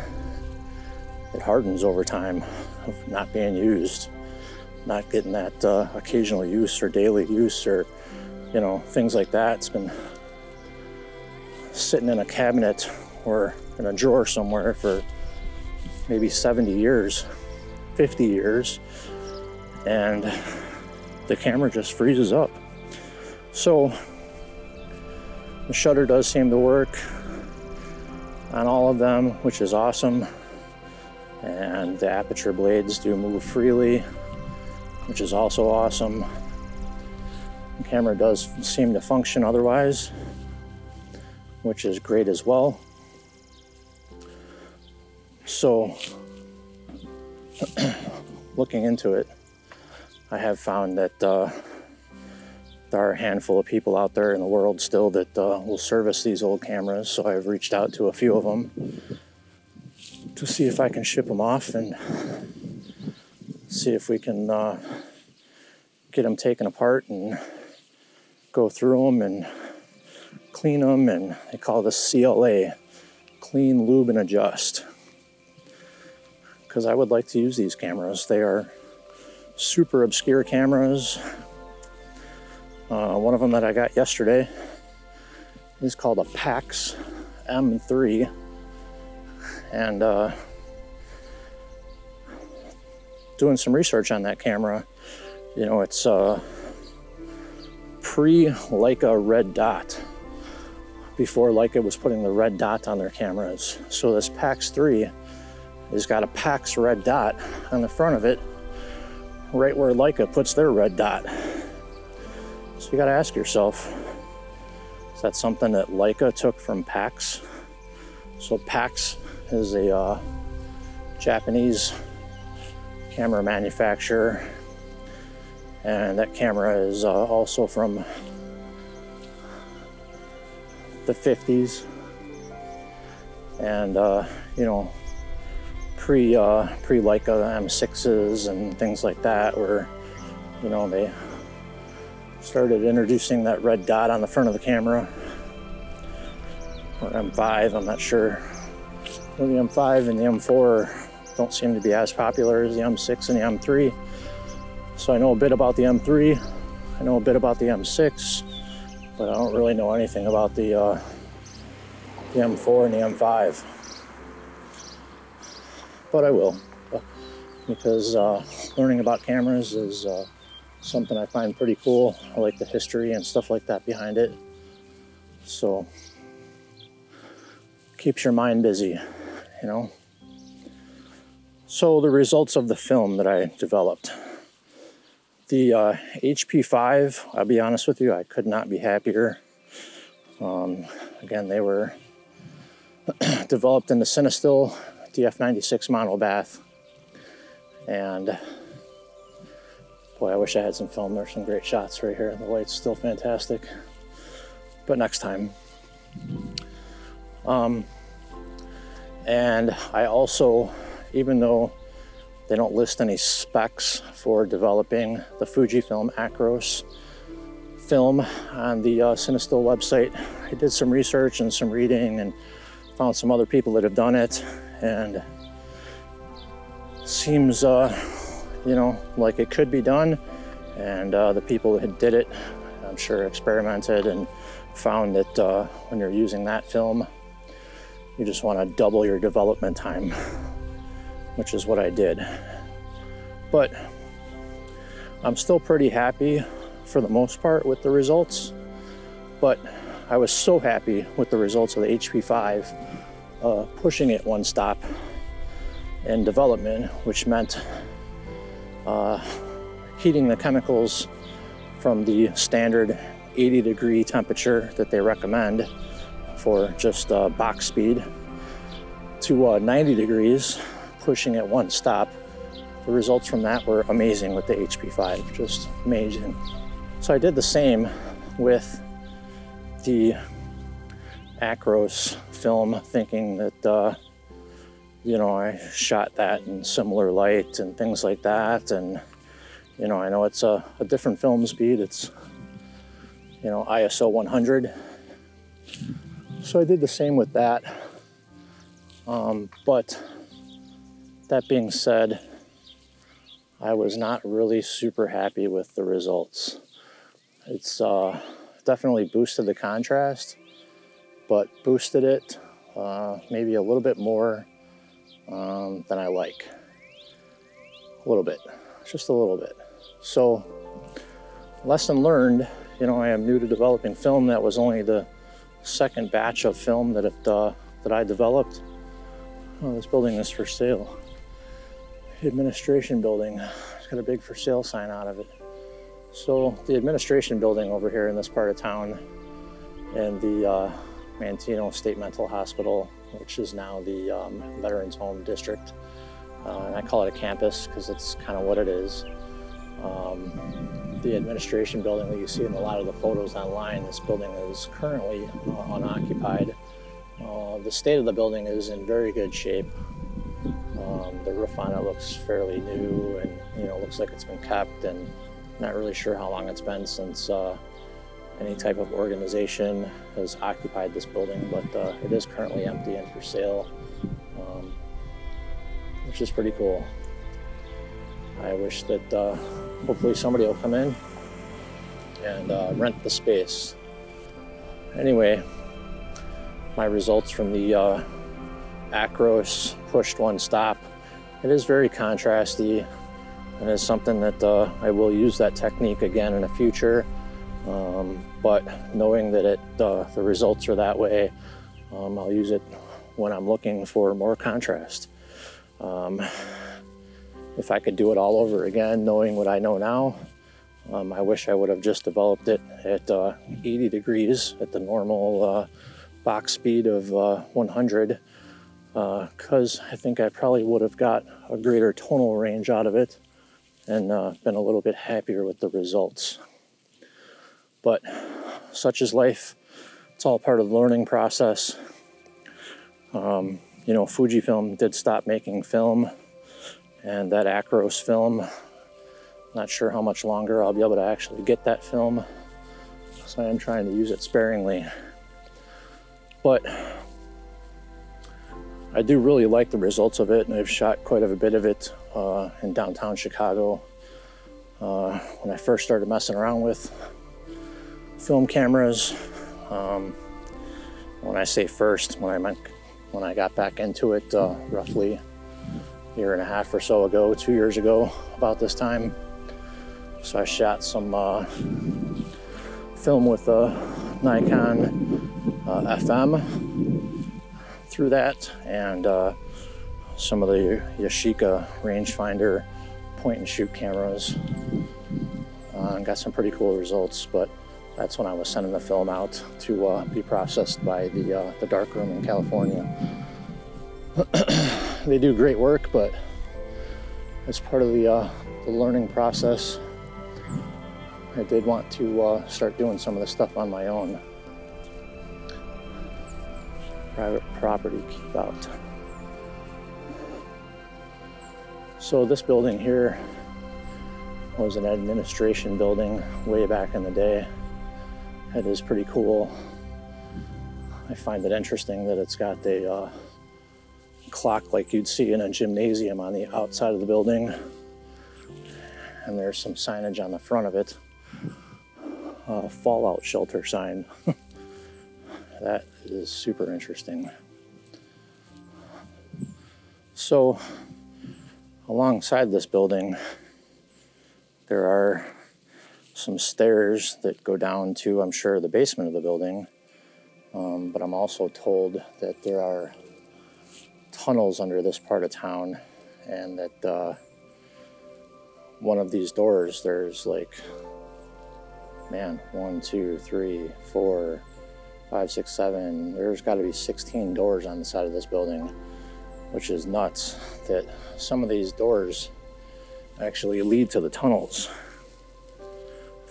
A: it hardens over time of not being used, not getting that uh, occasional use or daily use or, you know, things like that. It's been sitting in a cabinet or in a drawer somewhere for maybe 70 years, 50 years, and the camera just freezes up. So the shutter does seem to work on all of them, which is awesome. And the aperture blades do move freely, which is also awesome. The camera does seem to function otherwise, which is great as well. So, looking into it, I have found that uh, there are a handful of people out there in the world still that uh, will service these old cameras. So I've reached out to a few of them to see if I can ship them off and see if we can uh, get them taken apart and go through them and clean them. And they call this CLA clean, lube, and adjust. Because I would like to use these cameras. They are super obscure cameras uh, one of them that I got yesterday is called a Pax M3. And uh, doing some research on that camera, you know, it's uh, pre Leica red dot before Leica was putting the red dot on their cameras. So this Pax 3 has got a Pax red dot on the front of it, right where Leica puts their red dot. So you got to ask yourself is that something that Leica took from Pax? So, Pax is a uh, Japanese camera manufacturer, and that camera is uh, also from the 50s. And, uh, you know, pre uh, pre Leica M6s and things like that, where you know they started introducing that red dot on the front of the camera. Or M5, I'm not sure. Well, the M5 and the M4 don't seem to be as popular as the M6 and the M3. So I know a bit about the M3, I know a bit about the M6, but I don't really know anything about the, uh, the M4 and the M5. But I will, because uh, learning about cameras is uh, something I find pretty cool. I like the history and stuff like that behind it. So keeps your mind busy, you know. So the results of the film that I developed. The uh, HP5, I'll be honest with you, I could not be happier. Um, again, they were developed in the Cinestill DF96 monobath. And Boy, I wish I had some film. There's some great shots right here. The light's still fantastic. But next time. Um, and I also, even though they don't list any specs for developing the Fujifilm Acros film on the uh, Cinestill website, I did some research and some reading and found some other people that have done it. And seems uh, you know, like it could be done. And uh, the people that did it, I'm sure, experimented and found that uh, when you're using that film, you just want to double your development time, which is what I did. But I'm still pretty happy for the most part with the results. But I was so happy with the results of the HP5, uh, pushing it one stop in development, which meant uh, heating the chemicals from the standard 80 degree temperature that they recommend for just uh, box speed to uh, 90 degrees, pushing it one stop. The results from that were amazing with the HP5, just amazing. So I did the same with the Acros film, thinking that uh, you know, I shot that in similar light and things like that. And, you know, I know it's a, a different film speed. It's, you know, ISO 100. So I did the same with that. Um, but that being said, I was not really super happy with the results. It's uh, definitely boosted the contrast, but boosted it uh, maybe a little bit more um, than I like. A little bit, just a little bit. So, lesson learned. You know, I am new to developing film. That was only the second batch of film that it, uh, that I developed. This building is for sale. Administration building. It's got a big for sale sign out of it. So the administration building over here in this part of town, and the uh, Manteno State Mental Hospital, which is now the um, Veterans Home District. Uh, and I call it a campus because it's kind of what it is. Um, the administration building that you see in a lot of the photos online, this building is currently uh, unoccupied. Uh, the state of the building is in very good shape. Um, the roof on it looks fairly new and you know looks like it's been kept and not really sure how long it's been since uh, any type of organization has occupied this building, but uh, it is currently empty and for sale, um, which is pretty cool. I wish that uh, hopefully somebody will come in and uh, rent the space. Anyway, my results from the uh, Acros pushed one stop. It is very contrasty and it's something that uh, I will use that technique again in the future. Um, but knowing that it, uh, the results are that way, um, I'll use it when I'm looking for more contrast. Um, if I could do it all over again, knowing what I know now, um, I wish I would have just developed it at uh, 80 degrees at the normal uh, box speed of uh, 100, because uh, I think I probably would have got a greater tonal range out of it and uh, been a little bit happier with the results. But such is life. It's all part of the learning process. Um, you know, Fujifilm did stop making film, and that Acros film, not sure how much longer I'll be able to actually get that film. So I am trying to use it sparingly. But I do really like the results of it, and I've shot quite a bit of it uh, in downtown Chicago. Uh, when I first started messing around with film cameras. Um, when I say first, when I meant when I got back into it, uh, roughly a year and a half or so ago, two years ago, about this time. So I shot some uh, film with a Nikon uh, FM through that, and uh, some of the Yashica rangefinder point and shoot cameras. Uh, got some pretty cool results, but that's when I was sending the film out to uh, be processed by the, uh, the darkroom in California. they do great work, but as part of the, uh, the learning process, I did want to uh, start doing some of the stuff on my own. Private property keep out. So this building here was an administration building way back in the day. It is pretty cool. I find it interesting that it's got a uh, clock like you'd see in a gymnasium on the outside of the building. And there's some signage on the front of it. A fallout shelter sign. that is super interesting. So, alongside this building, there are some stairs that go down to, I'm sure, the basement of the building. Um, but I'm also told that there are tunnels under this part of town, and that uh, one of these doors, there's like, man, one, two, three, four, five, six, seven. There's got to be 16 doors on the side of this building, which is nuts. That some of these doors actually lead to the tunnels.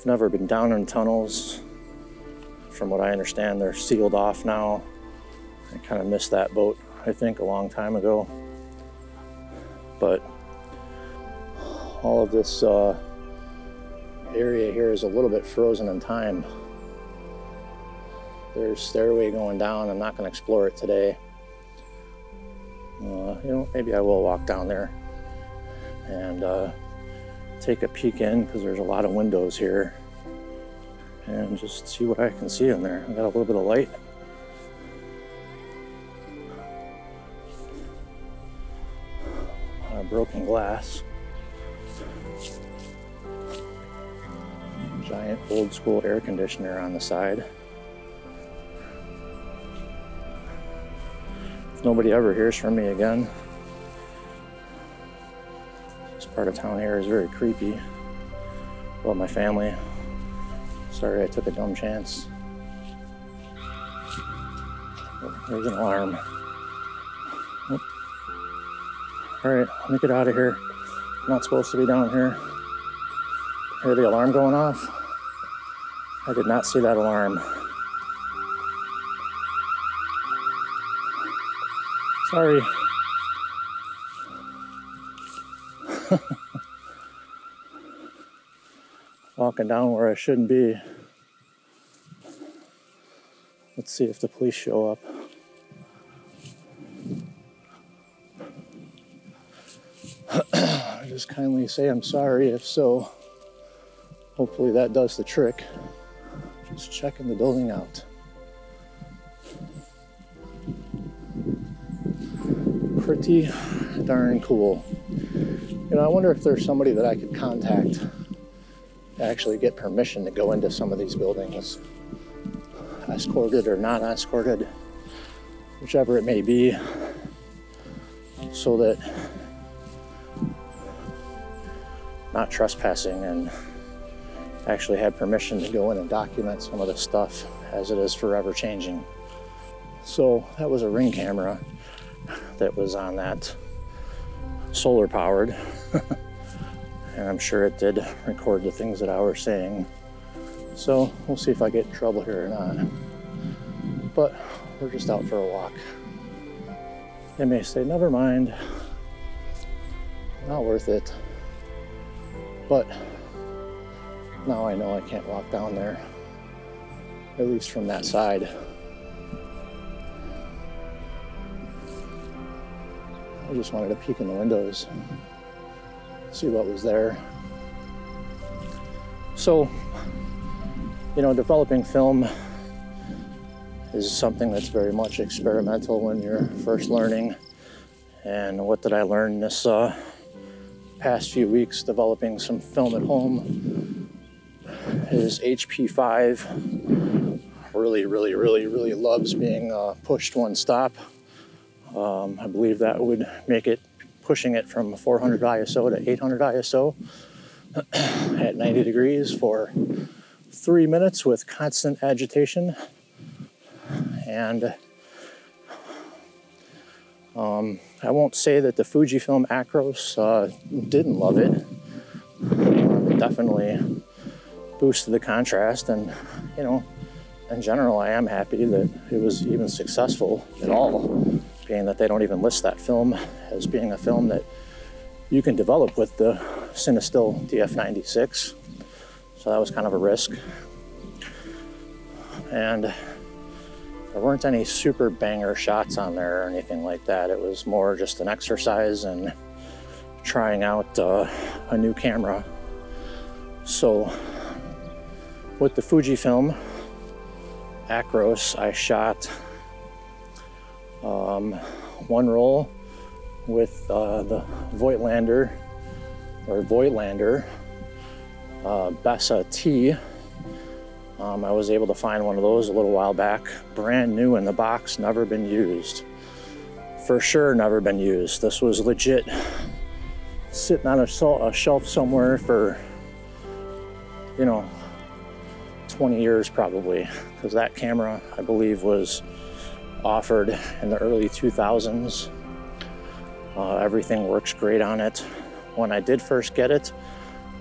A: I've never been down in tunnels. From what I understand, they're sealed off now. I kind of missed that boat, I think, a long time ago. but all of this uh, area here is a little bit frozen in time. There's stairway going down. I'm not going to explore it today. Uh, you know, maybe I will walk down there and uh, take a peek in because there's a lot of windows here and just see what I can see in there. I got a little bit of light. Uh, broken glass. Giant old school air conditioner on the side. If nobody ever hears from me again, part of town here is very creepy. Well, my family. Sorry I took a dumb chance. There's an alarm. All right, let me get out of here. I'm not supposed to be down here. Hear the alarm going off? I did not see that alarm. Sorry. Walking down where I shouldn't be. Let's see if the police show up. I just kindly say I'm sorry if so. Hopefully that does the trick. Just checking the building out. Pretty darn cool. You know, I wonder if there's somebody that I could contact to actually get permission to go into some of these buildings, escorted or not escorted, whichever it may be, so that not trespassing and actually had permission to go in and document some of the stuff as it is forever changing. So that was a ring camera that was on that solar powered. and I'm sure it did record the things that I was saying. So we'll see if I get in trouble here or not. But we're just out for a walk. They may say, never mind, not worth it. But now I know I can't walk down there, at least from that side. I just wanted to peek in the windows, see what was there. So, you know, developing film is something that's very much experimental when you're first learning. And what did I learn this uh, past few weeks developing some film at home is HP5 really, really, really, really loves being uh, pushed one stop. Um, I believe that would make it pushing it from 400 ISO to 800 ISO at 90 degrees for three minutes with constant agitation. And um, I won't say that the Fujifilm Acros uh, didn't love it. It definitely boosted the contrast, and you know, in general, I am happy that it was even successful at all, that they don't even list that film as being a film that you can develop with the Cinestill DF96. So that was kind of a risk. And there weren't any super banger shots on there or anything like that. It was more just an exercise and trying out uh, a new camera. So, with the Fujifilm Acros, I shot um, one roll with uh, the Voigtlander or Voigtlander uh, Bessa T um, I was able to find one of those a little while back, brand new in the box, never been used. For sure, never been used. This was legit sitting on a, a shelf somewhere for, you know, 20 years probably, because that camera, I believe, was offered in the early 2000s. Uh, everything works great on it. When I did first get it,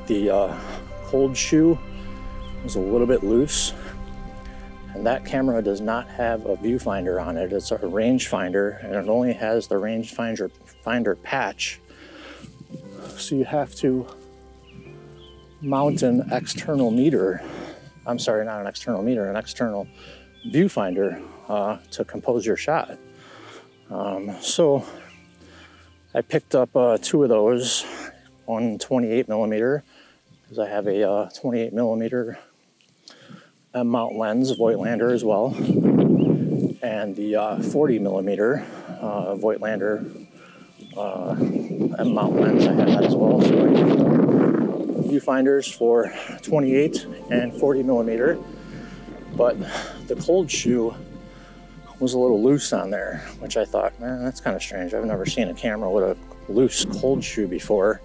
A: the uh, cold shoe was a little bit loose. And that camera does not have a viewfinder on it. It's a rangefinder, and it only has the rangefinder finder patch So you have to mount an external meter. I'm sorry, not an external meter, an external viewfinder uh, to compose your shot. Um, so I picked up uh, two of those, one 28 millimeter, because I have a uh, 28 millimeter M mount lens, Voigtlander as well, and the uh, 40 millimeter uh, Voigtlander uh, M mount lens. I have that as well. So viewfinders for 28 and 40 millimeter, but the cold shoe was a little loose on there, which I thought, man, that's kind of strange. I've never seen a camera with a loose cold shoe before,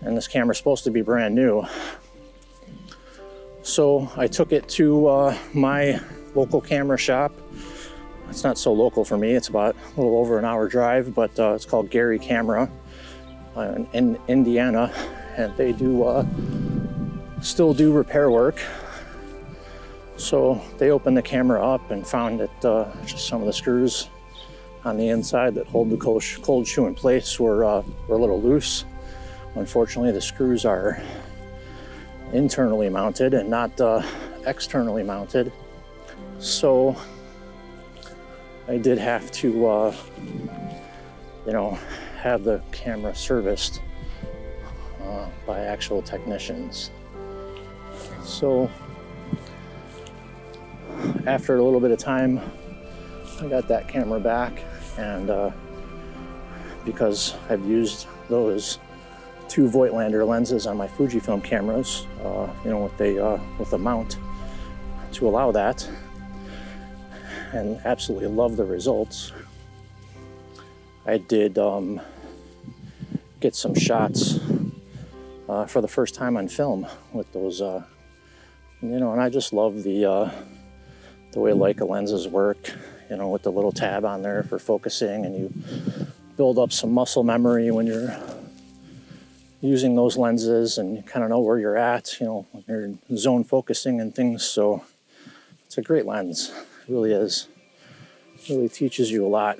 A: and this camera's supposed to be brand new. So I took it to uh, my local camera shop. It's not so local for me, it's about a little over an hour drive, but uh, it's called Gary Camera uh, in Indiana, and they do uh, still do repair work. So they opened the camera up and found that uh, just some of the screws on the inside that hold the cold, cold shoe in place were, uh, were a little loose. Unfortunately, the screws are internally mounted and not uh, externally mounted. So I did have to, uh, you know, have the camera serviced uh, by actual technicians. So after a little bit of time, I got that camera back, and uh, because I've used those two Voigtlander lenses on my Fujifilm cameras, uh, you know, with a uh, with a mount to allow that, and absolutely love the results. I did um, get some shots uh, for the first time on film with those, uh, you know, and I just love the uh, the way Leica lenses work, you know, with the little tab on there for focusing, and you build up some muscle memory when you're using those lenses and you kind of know where you're at, you know, when you're zone focusing and things. So it's a great lens, it really is. It really teaches you a lot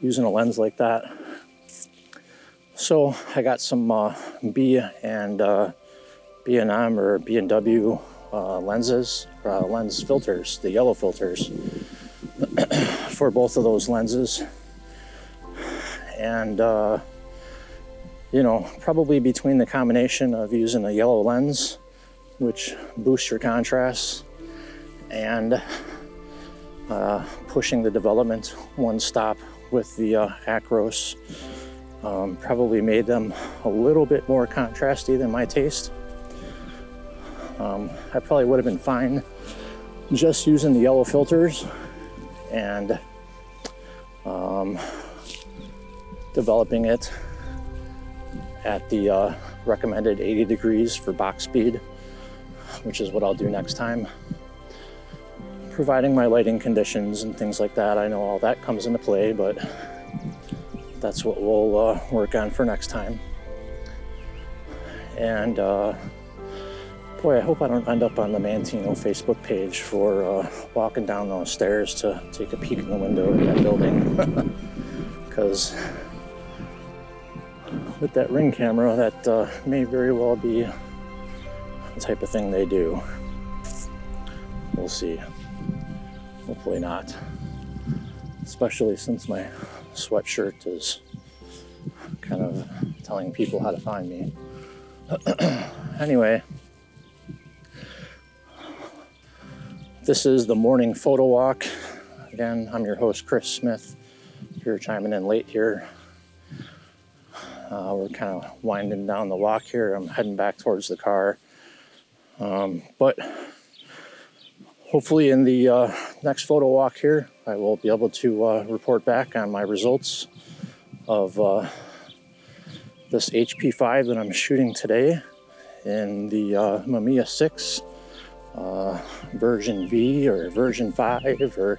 A: using a lens like that. So I got some uh, B and uh, B&M or B&W uh, lenses, uh, lens filters, the yellow filters for both of those lenses. And, uh, you know, probably between the combination of using a yellow lens, which boosts your contrast, and uh, pushing the development one stop with the uh, Acros, um, probably made them a little bit more contrasty than my taste. Um, I probably would have been fine just using the yellow filters and um, developing it at the uh, recommended 80 degrees for box speed, which is what I'll do next time. Providing my lighting conditions and things like that, I know all that comes into play, but that's what we'll uh, work on for next time. And uh, Boy, I hope I don't end up on the Manteno Facebook page for uh, walking down those stairs to take a peek in the window at that building. Because with that ring camera, that uh, may very well be the type of thing they do. We'll see. Hopefully not. Especially since my sweatshirt is kind of telling people how to find me. anyway, This is the morning photo walk. Again, I'm your host, Chris Smith. If you're chiming in late here, uh, we're kind of winding down the walk here. I'm heading back towards the car. Um, but hopefully, in the uh, next photo walk here, I will be able to uh, report back on my results of uh, this HP5 that I'm shooting today in the uh, Mamiya 6 uh, version V or version 5 or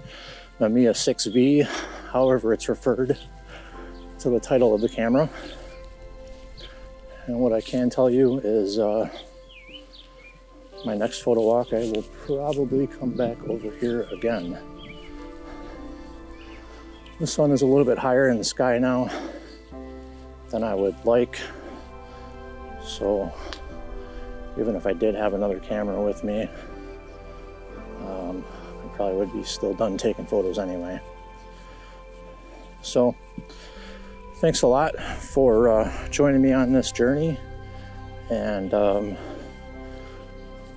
A: Mamiya 6V, however it's referred to the title of the camera. And what I can tell you is uh, my next photo walk, I will probably come back over here again. The sun is a little bit higher in the sky now,
B: than I would like. So even if I did have another camera with me, um, I probably would be still done taking photos anyway. So thanks a lot for uh, joining me on this journey, and um,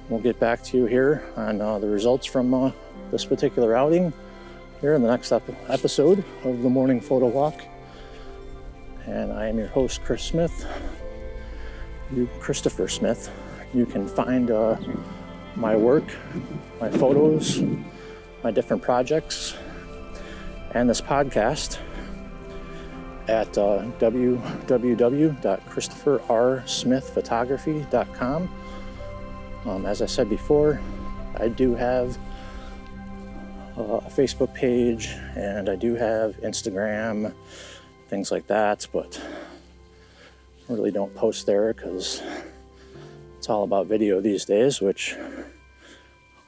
B: we'll get back to you here on uh, the results from uh, this particular outing here in the next ep- episode of the morning photo walk. And I am your host, Chris Smith. You, Christopher Smith. You can find uh, my work, my photos, my different projects, and this podcast at uh, www.christopherrsmithphotography.com. Um, as I said before, I do have uh, a Facebook page and I do have Instagram, things like that, but I really don't post there because it's all about video these days, which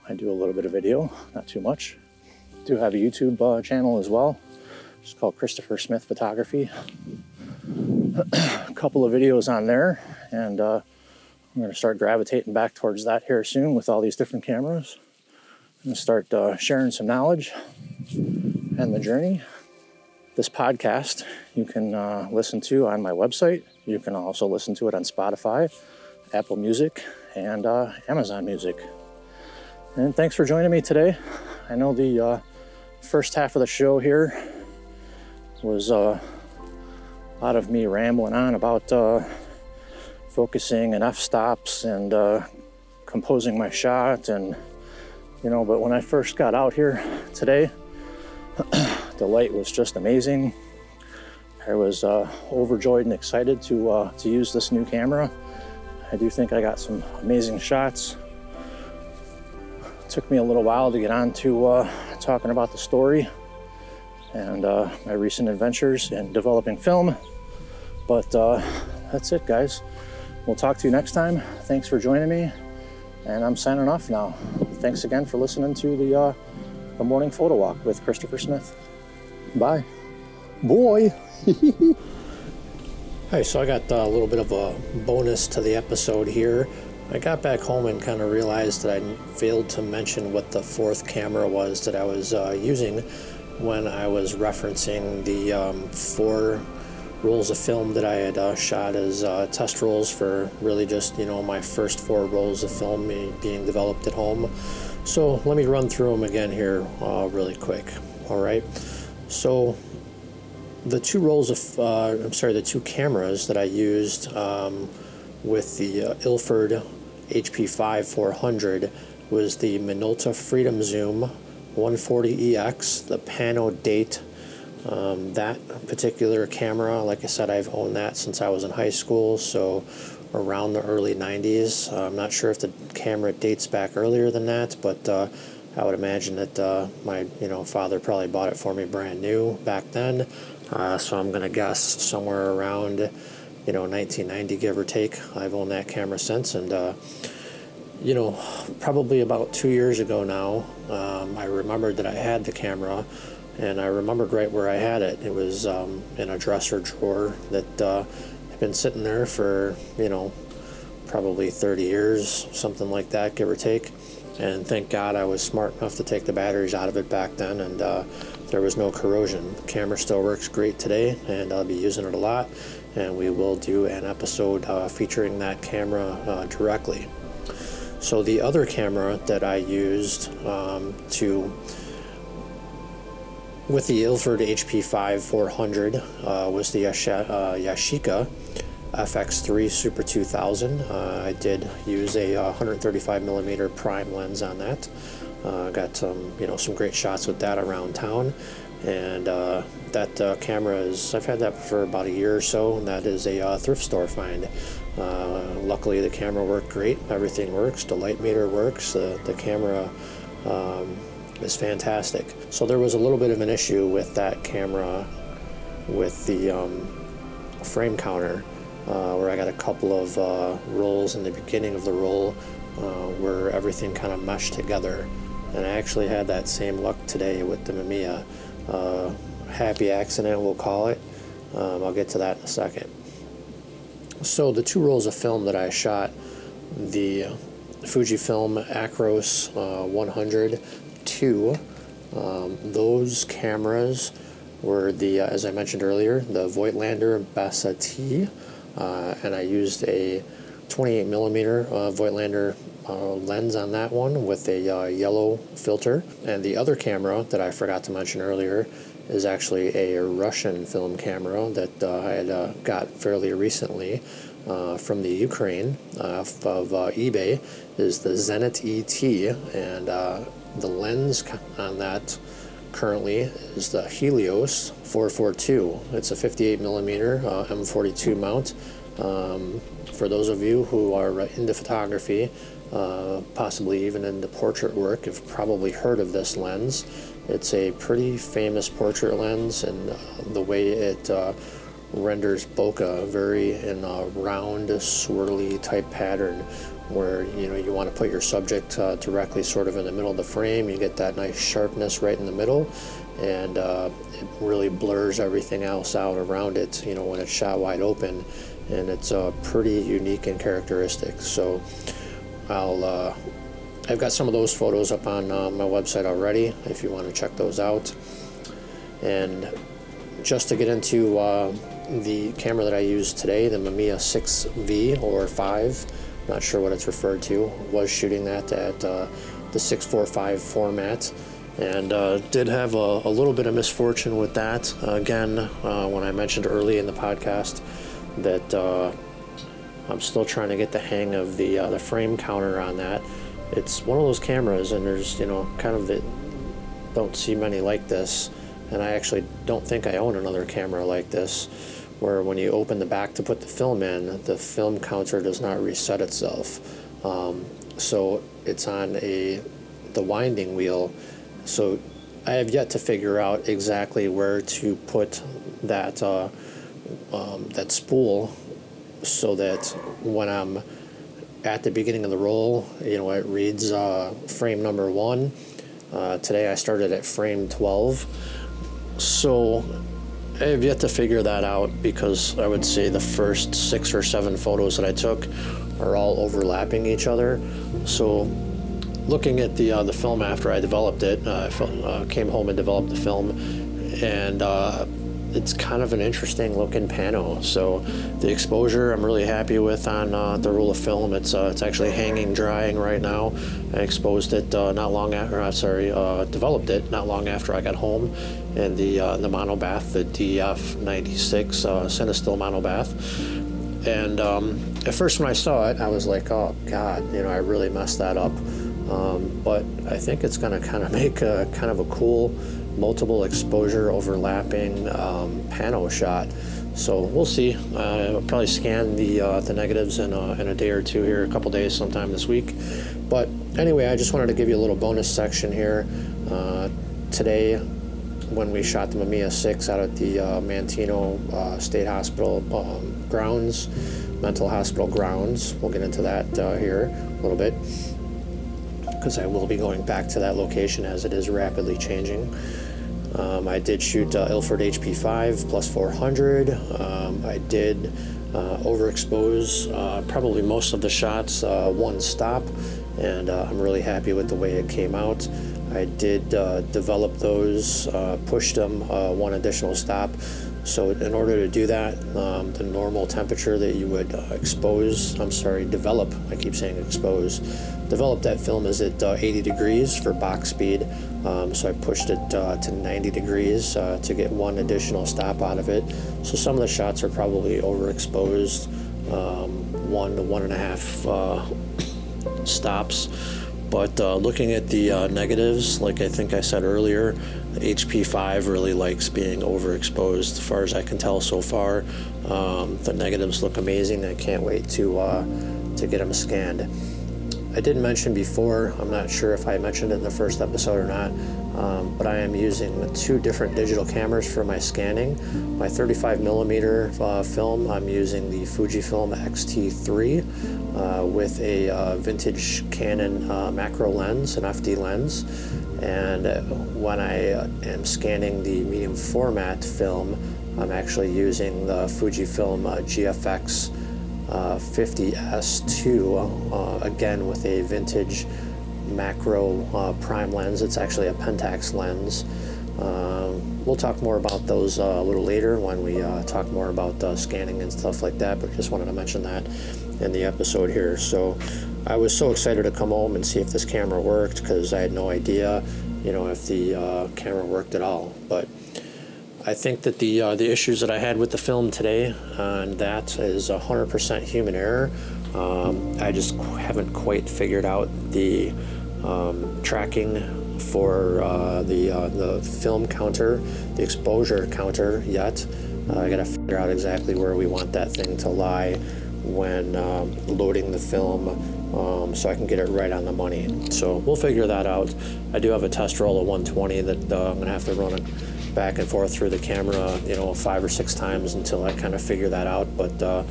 B: I do a little bit of video, not too much. Do have a YouTube uh, channel as well. It's called Christopher Smith Photography. a couple of videos on there, and uh, I'm going to start gravitating back towards that here soon with all these different cameras and start uh, sharing some knowledge and the journey. This podcast you can uh, listen to on my website. You can also listen to it on Spotify, Apple Music, and uh, Amazon Music. And thanks for joining me today. I know the uh, first half of the show here was uh, a lot of me rambling on about uh, focusing and f stops and uh, composing my shot and you know but when i first got out here today the light was just amazing i was uh, overjoyed and excited to to use this new camera i do think i got some amazing shots it took me a little while to get on to uh, talking about the story and uh, my recent adventures in developing film but uh, that's it guys We'll talk to you next time. Thanks for joining me, and I'm signing off now. Thanks again for listening to the uh, the morning photo walk with Christopher Smith. Bye, boy. Hi, so I got a little bit of a bonus to the episode here. I got back home and kind of realized that I failed to mention what the fourth camera was that I was uh, using when I was referencing the um, four rolls of film that I had uh, shot as uh, test rolls for really just you know my first four rolls of film being developed at home. So let me run through them again here uh, really quick. All right. So the two rolls of uh, I'm sorry, the two cameras that I used um, with the uh, Ilford HP5 400 was the Minolta Freedom Zoom 140EX, the Pano Date um, that particular camera, like I said, I've owned that since I was in high school, so around the early 90s. Uh, I'm not sure if the camera dates back earlier than that, but uh, I would imagine that uh, my you know father probably bought it for me brand new back then. Uh, so I'm gonna guess somewhere around you know 1990, give or take. I've owned that camera since, and uh, you know probably about two years ago now, um, I remembered that I had the camera and I remembered right where I had it. It was um, in a dresser drawer that uh, had been sitting there for, you know, probably 30 years, something like that, give or take. And thank God I was smart enough to take the batteries out of it back then, and uh, there was no corrosion. The camera still works great today, and I'll be using it a lot. And we will do an episode uh, featuring that camera uh, directly. So, the other camera that I used um, to with the Ilford HP5 400 uh, was the uh, Yashica FX3 Super 2000. Uh, I did use a 135 uh, millimeter prime lens on that. Uh, got some, you know, some great shots with that around town, and uh, that camera is. I've had that for about a year or so, and that is a thrift store find. luckily, the camera worked great. Everything works. The light meter works. the camera. Um, is fantastic. So there was a little bit of an issue with that camera with the um, frame counter uh, where I got a couple of uh, rolls in the beginning of the roll uh, where everything kind of meshed together. And I actually had that same luck today with the Mamiya. Uh, happy accident, we'll call it. Um, I'll get to that in a second. So the two rolls of film that I shot, the Fujifilm Acros uh, 102, um, those cameras were the, uh, as I mentioned earlier, the Voigtlander Bessa T, uh, and I used a 28 millimeter uh, Voigtlander uh, lens on that one with a uh, yellow filter. And the other camera that I forgot to mention earlier is actually a Russian film camera that uh, I had uh, got fairly recently uh, from the Ukraine off of eBay. Is the Zenit ET, and the lens on that currently is the Helios 442. It's a 58 millimeter M42 mount. Um, for those of you who are into photography, uh, possibly even into portrait work, have probably heard of this lens. It's a pretty famous portrait lens, and uh, the way it uh, renders bokeh very in a round, swirly type pattern, where you know you want to put your subject uh, directly sort of in the middle of the frame. You get that nice sharpness right in the middle, and uh, it really blurs everything else out around it. You know when it's shot wide open, and it's uh, pretty unique and characteristic. So I'll uh, I've got some of those photos up on uh, my website already if you want to check those out. And just to get into uh, the camera that I use today, the Mamiya 6V or 5, not sure what it's referred to, was shooting that at uh, the 645 format and uh, did have a, a, little bit of misfortune with that. again, uh, when I mentioned early in the podcast that uh, I'm still trying to get the hang of the uh, the frame counter on that. It's one of those cameras, and there's you know kind of the don't see many like this, and I actually don't think I own another camera like this, where when you open the back to put the film in, the film counter does not reset itself. Um, so it's on a the winding wheel. So I have yet to figure out exactly where to put that uh, um, that spool so that when I'm at the beginning of the roll, you know, it reads uh, frame number one. Uh, today I started at frame 12. So I have yet to figure that out because I would say the first six or seven photos that I took are all overlapping each other. So looking at the uh, the film after I developed it, uh, I uh, came home and developed the film, and uh, it's kind of an interesting looking panel. So the exposure I'm really happy with on uh, the roll of film. It's uh, it's actually hanging drying right now. I exposed it uh, not long after. Uh, sorry, uh, developed it not long after I got home, in the uh, the monobath, the DF96 uh, Cinestill monobath. And um, at first, when I saw it, I was like, "Oh God, you know, I really messed that up." Um, but I think it's going to kind of make a kind of a cool multiple exposure overlapping um, pano shot. So we'll see. Uh, I'll probably scan the uh, the negatives in a, in a day or two here, a couple days, sometime this week. But anyway, I just wanted to give you a little bonus section here. Uh, today, when we shot the Mamiya 6 out at the uh, Manteno uh, State Hospital um, grounds, mental hospital grounds, we'll get into that uh, here a little bit because I will be going back to that location as it is rapidly changing. Um, I did shoot uh, Ilford HP5 plus 400. Um, I did uh, overexpose uh, probably most of the shots uh, one stop, and uh, I'm really happy with the way it came out. I did uh, develop those, pushed them one additional stop. So in order to do that, um, the normal temperature that you would expose, I'm sorry, develop, I keep saying expose, develop that film is at uh, 80 degrees for box speed. Um, so I pushed it uh, to 90 degrees uh, to get one additional stop out of it. So some of the shots are probably overexposed, um, one to one and a half uh, stops. But uh, looking at the uh, negatives, like I think I said earlier, HP5 really likes being overexposed. As far as I can tell so far, um, the negatives look amazing. I can't wait to to get them scanned. I did mention before, I'm not sure if I mentioned it in the first episode or not, um, but I am using two different digital cameras for my scanning. My 35 millimeter uh, film, I'm using the Fujifilm X-T3 uh, with a uh, vintage Canon uh, macro lens, an FD lens. And uh, when I uh, am scanning the medium format film, I'm actually using the Fujifilm GFX uh, 50S2, uh, again with a vintage macro uh, prime lens. It's actually a Pentax lens. Um, we'll talk more about those uh, a little later when we uh, talk more about scanning and stuff like that, but just wanted to mention that in the episode here. So I was so excited to come home and see if this camera worked because I had no idea, you know, if the uh, camera worked at all. But I think that the uh, the issues that I had with the film today, and that is 100% human error. Um, I just haven't quite figured out the um, tracking for uh, the uh, the film counter, the exposure counter yet. Uh, I got to figure out exactly where we want that thing to lie when um, loading the film, um, so I can get it right on the money. So we'll figure that out. I do have a test roll of 120 that uh, I'm gonna have to run it back and forth through the camera, you know, five or six times until I kind of figure that out. But uh,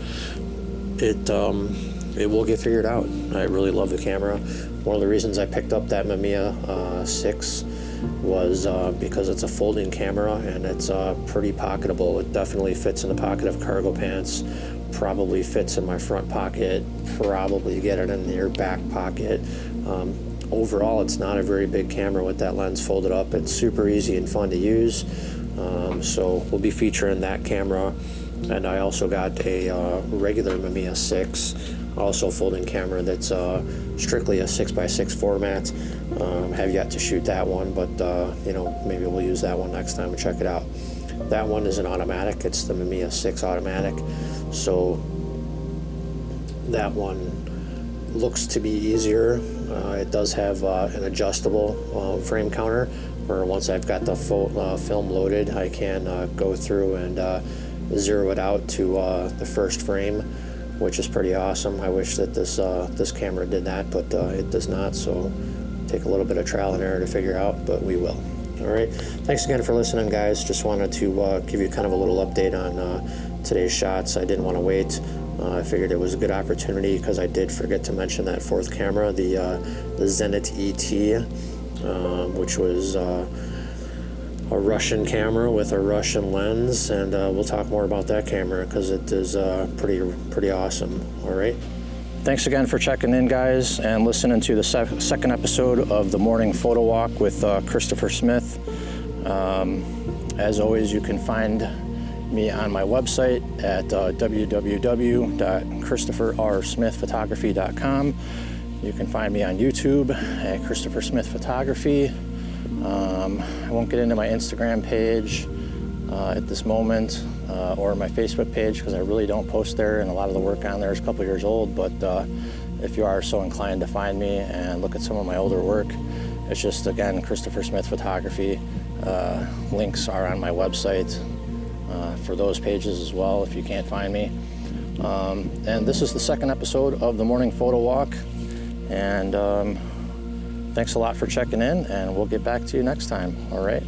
B: it um, it will get figured out. I really love the camera. One of the reasons I picked up that Mamiya uh, 6 was uh, because it's a folding camera and it's uh, pretty pocketable. It definitely fits in the pocket of cargo pants, probably fits in my front pocket, probably get it in your back pocket. Um, overall, it's not a very big camera with that lens folded up. It's super easy and fun to use. Um, so we'll be featuring that camera. And I also got a uh, regular Mamiya 6 also folding camera that's uh, strictly a 6x6 format. Um, have yet to shoot that one, but uh, you know maybe we'll use that one next time and check it out. That one is an automatic. It's the Mamiya 6 automatic, so that one looks to be easier. Uh, it does have uh, an adjustable uh, frame counter, where once I've got the fo- uh, film loaded, I can uh, go through and uh, zero it out to the first frame which is pretty awesome. I wish that this this camera did that, but it does not. So take a little bit of trial and error to figure out, but we will. All right. Thanks again for listening, guys. Just wanted to uh, give you kind of a little update on uh, today's shots. I didn't want to wait. Uh, I figured it was a good opportunity because I did forget to mention that fourth camera, the uh, the Zenit ET, um, which was a Russian camera with a Russian lens, and uh, we'll talk more about that camera because it is uh, pretty pretty awesome. All right. Thanks again for checking in, guys, and listening to the se- second episode of the morning photo walk with uh, Christopher Smith. Um, as always, you can find me on my website at uh, www.christopherrsmithphotography.com. You can find me on YouTube at Christopher Smith Photography. Um, I won't get into my Instagram page uh, at this moment uh, or my Facebook page because I really don't post there, and a lot of the work on there is a couple years old. But uh, if you are so inclined to find me and look at some of my older work, it's just again Christopher Smith Photography. Uh, links are on my website uh, for those pages as well if you can't find me. Um, and this is the second episode of the Morning Photo Walk. And um, thanks a lot for checking in, and we'll get back to you next time. All right.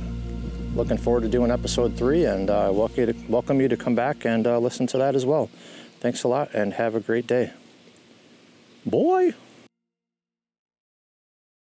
B: Looking forward to doing episode three, and uh, welcome, you to, welcome you to come back and uh, listen to that as well. Thanks a lot, and have a great day. Boy.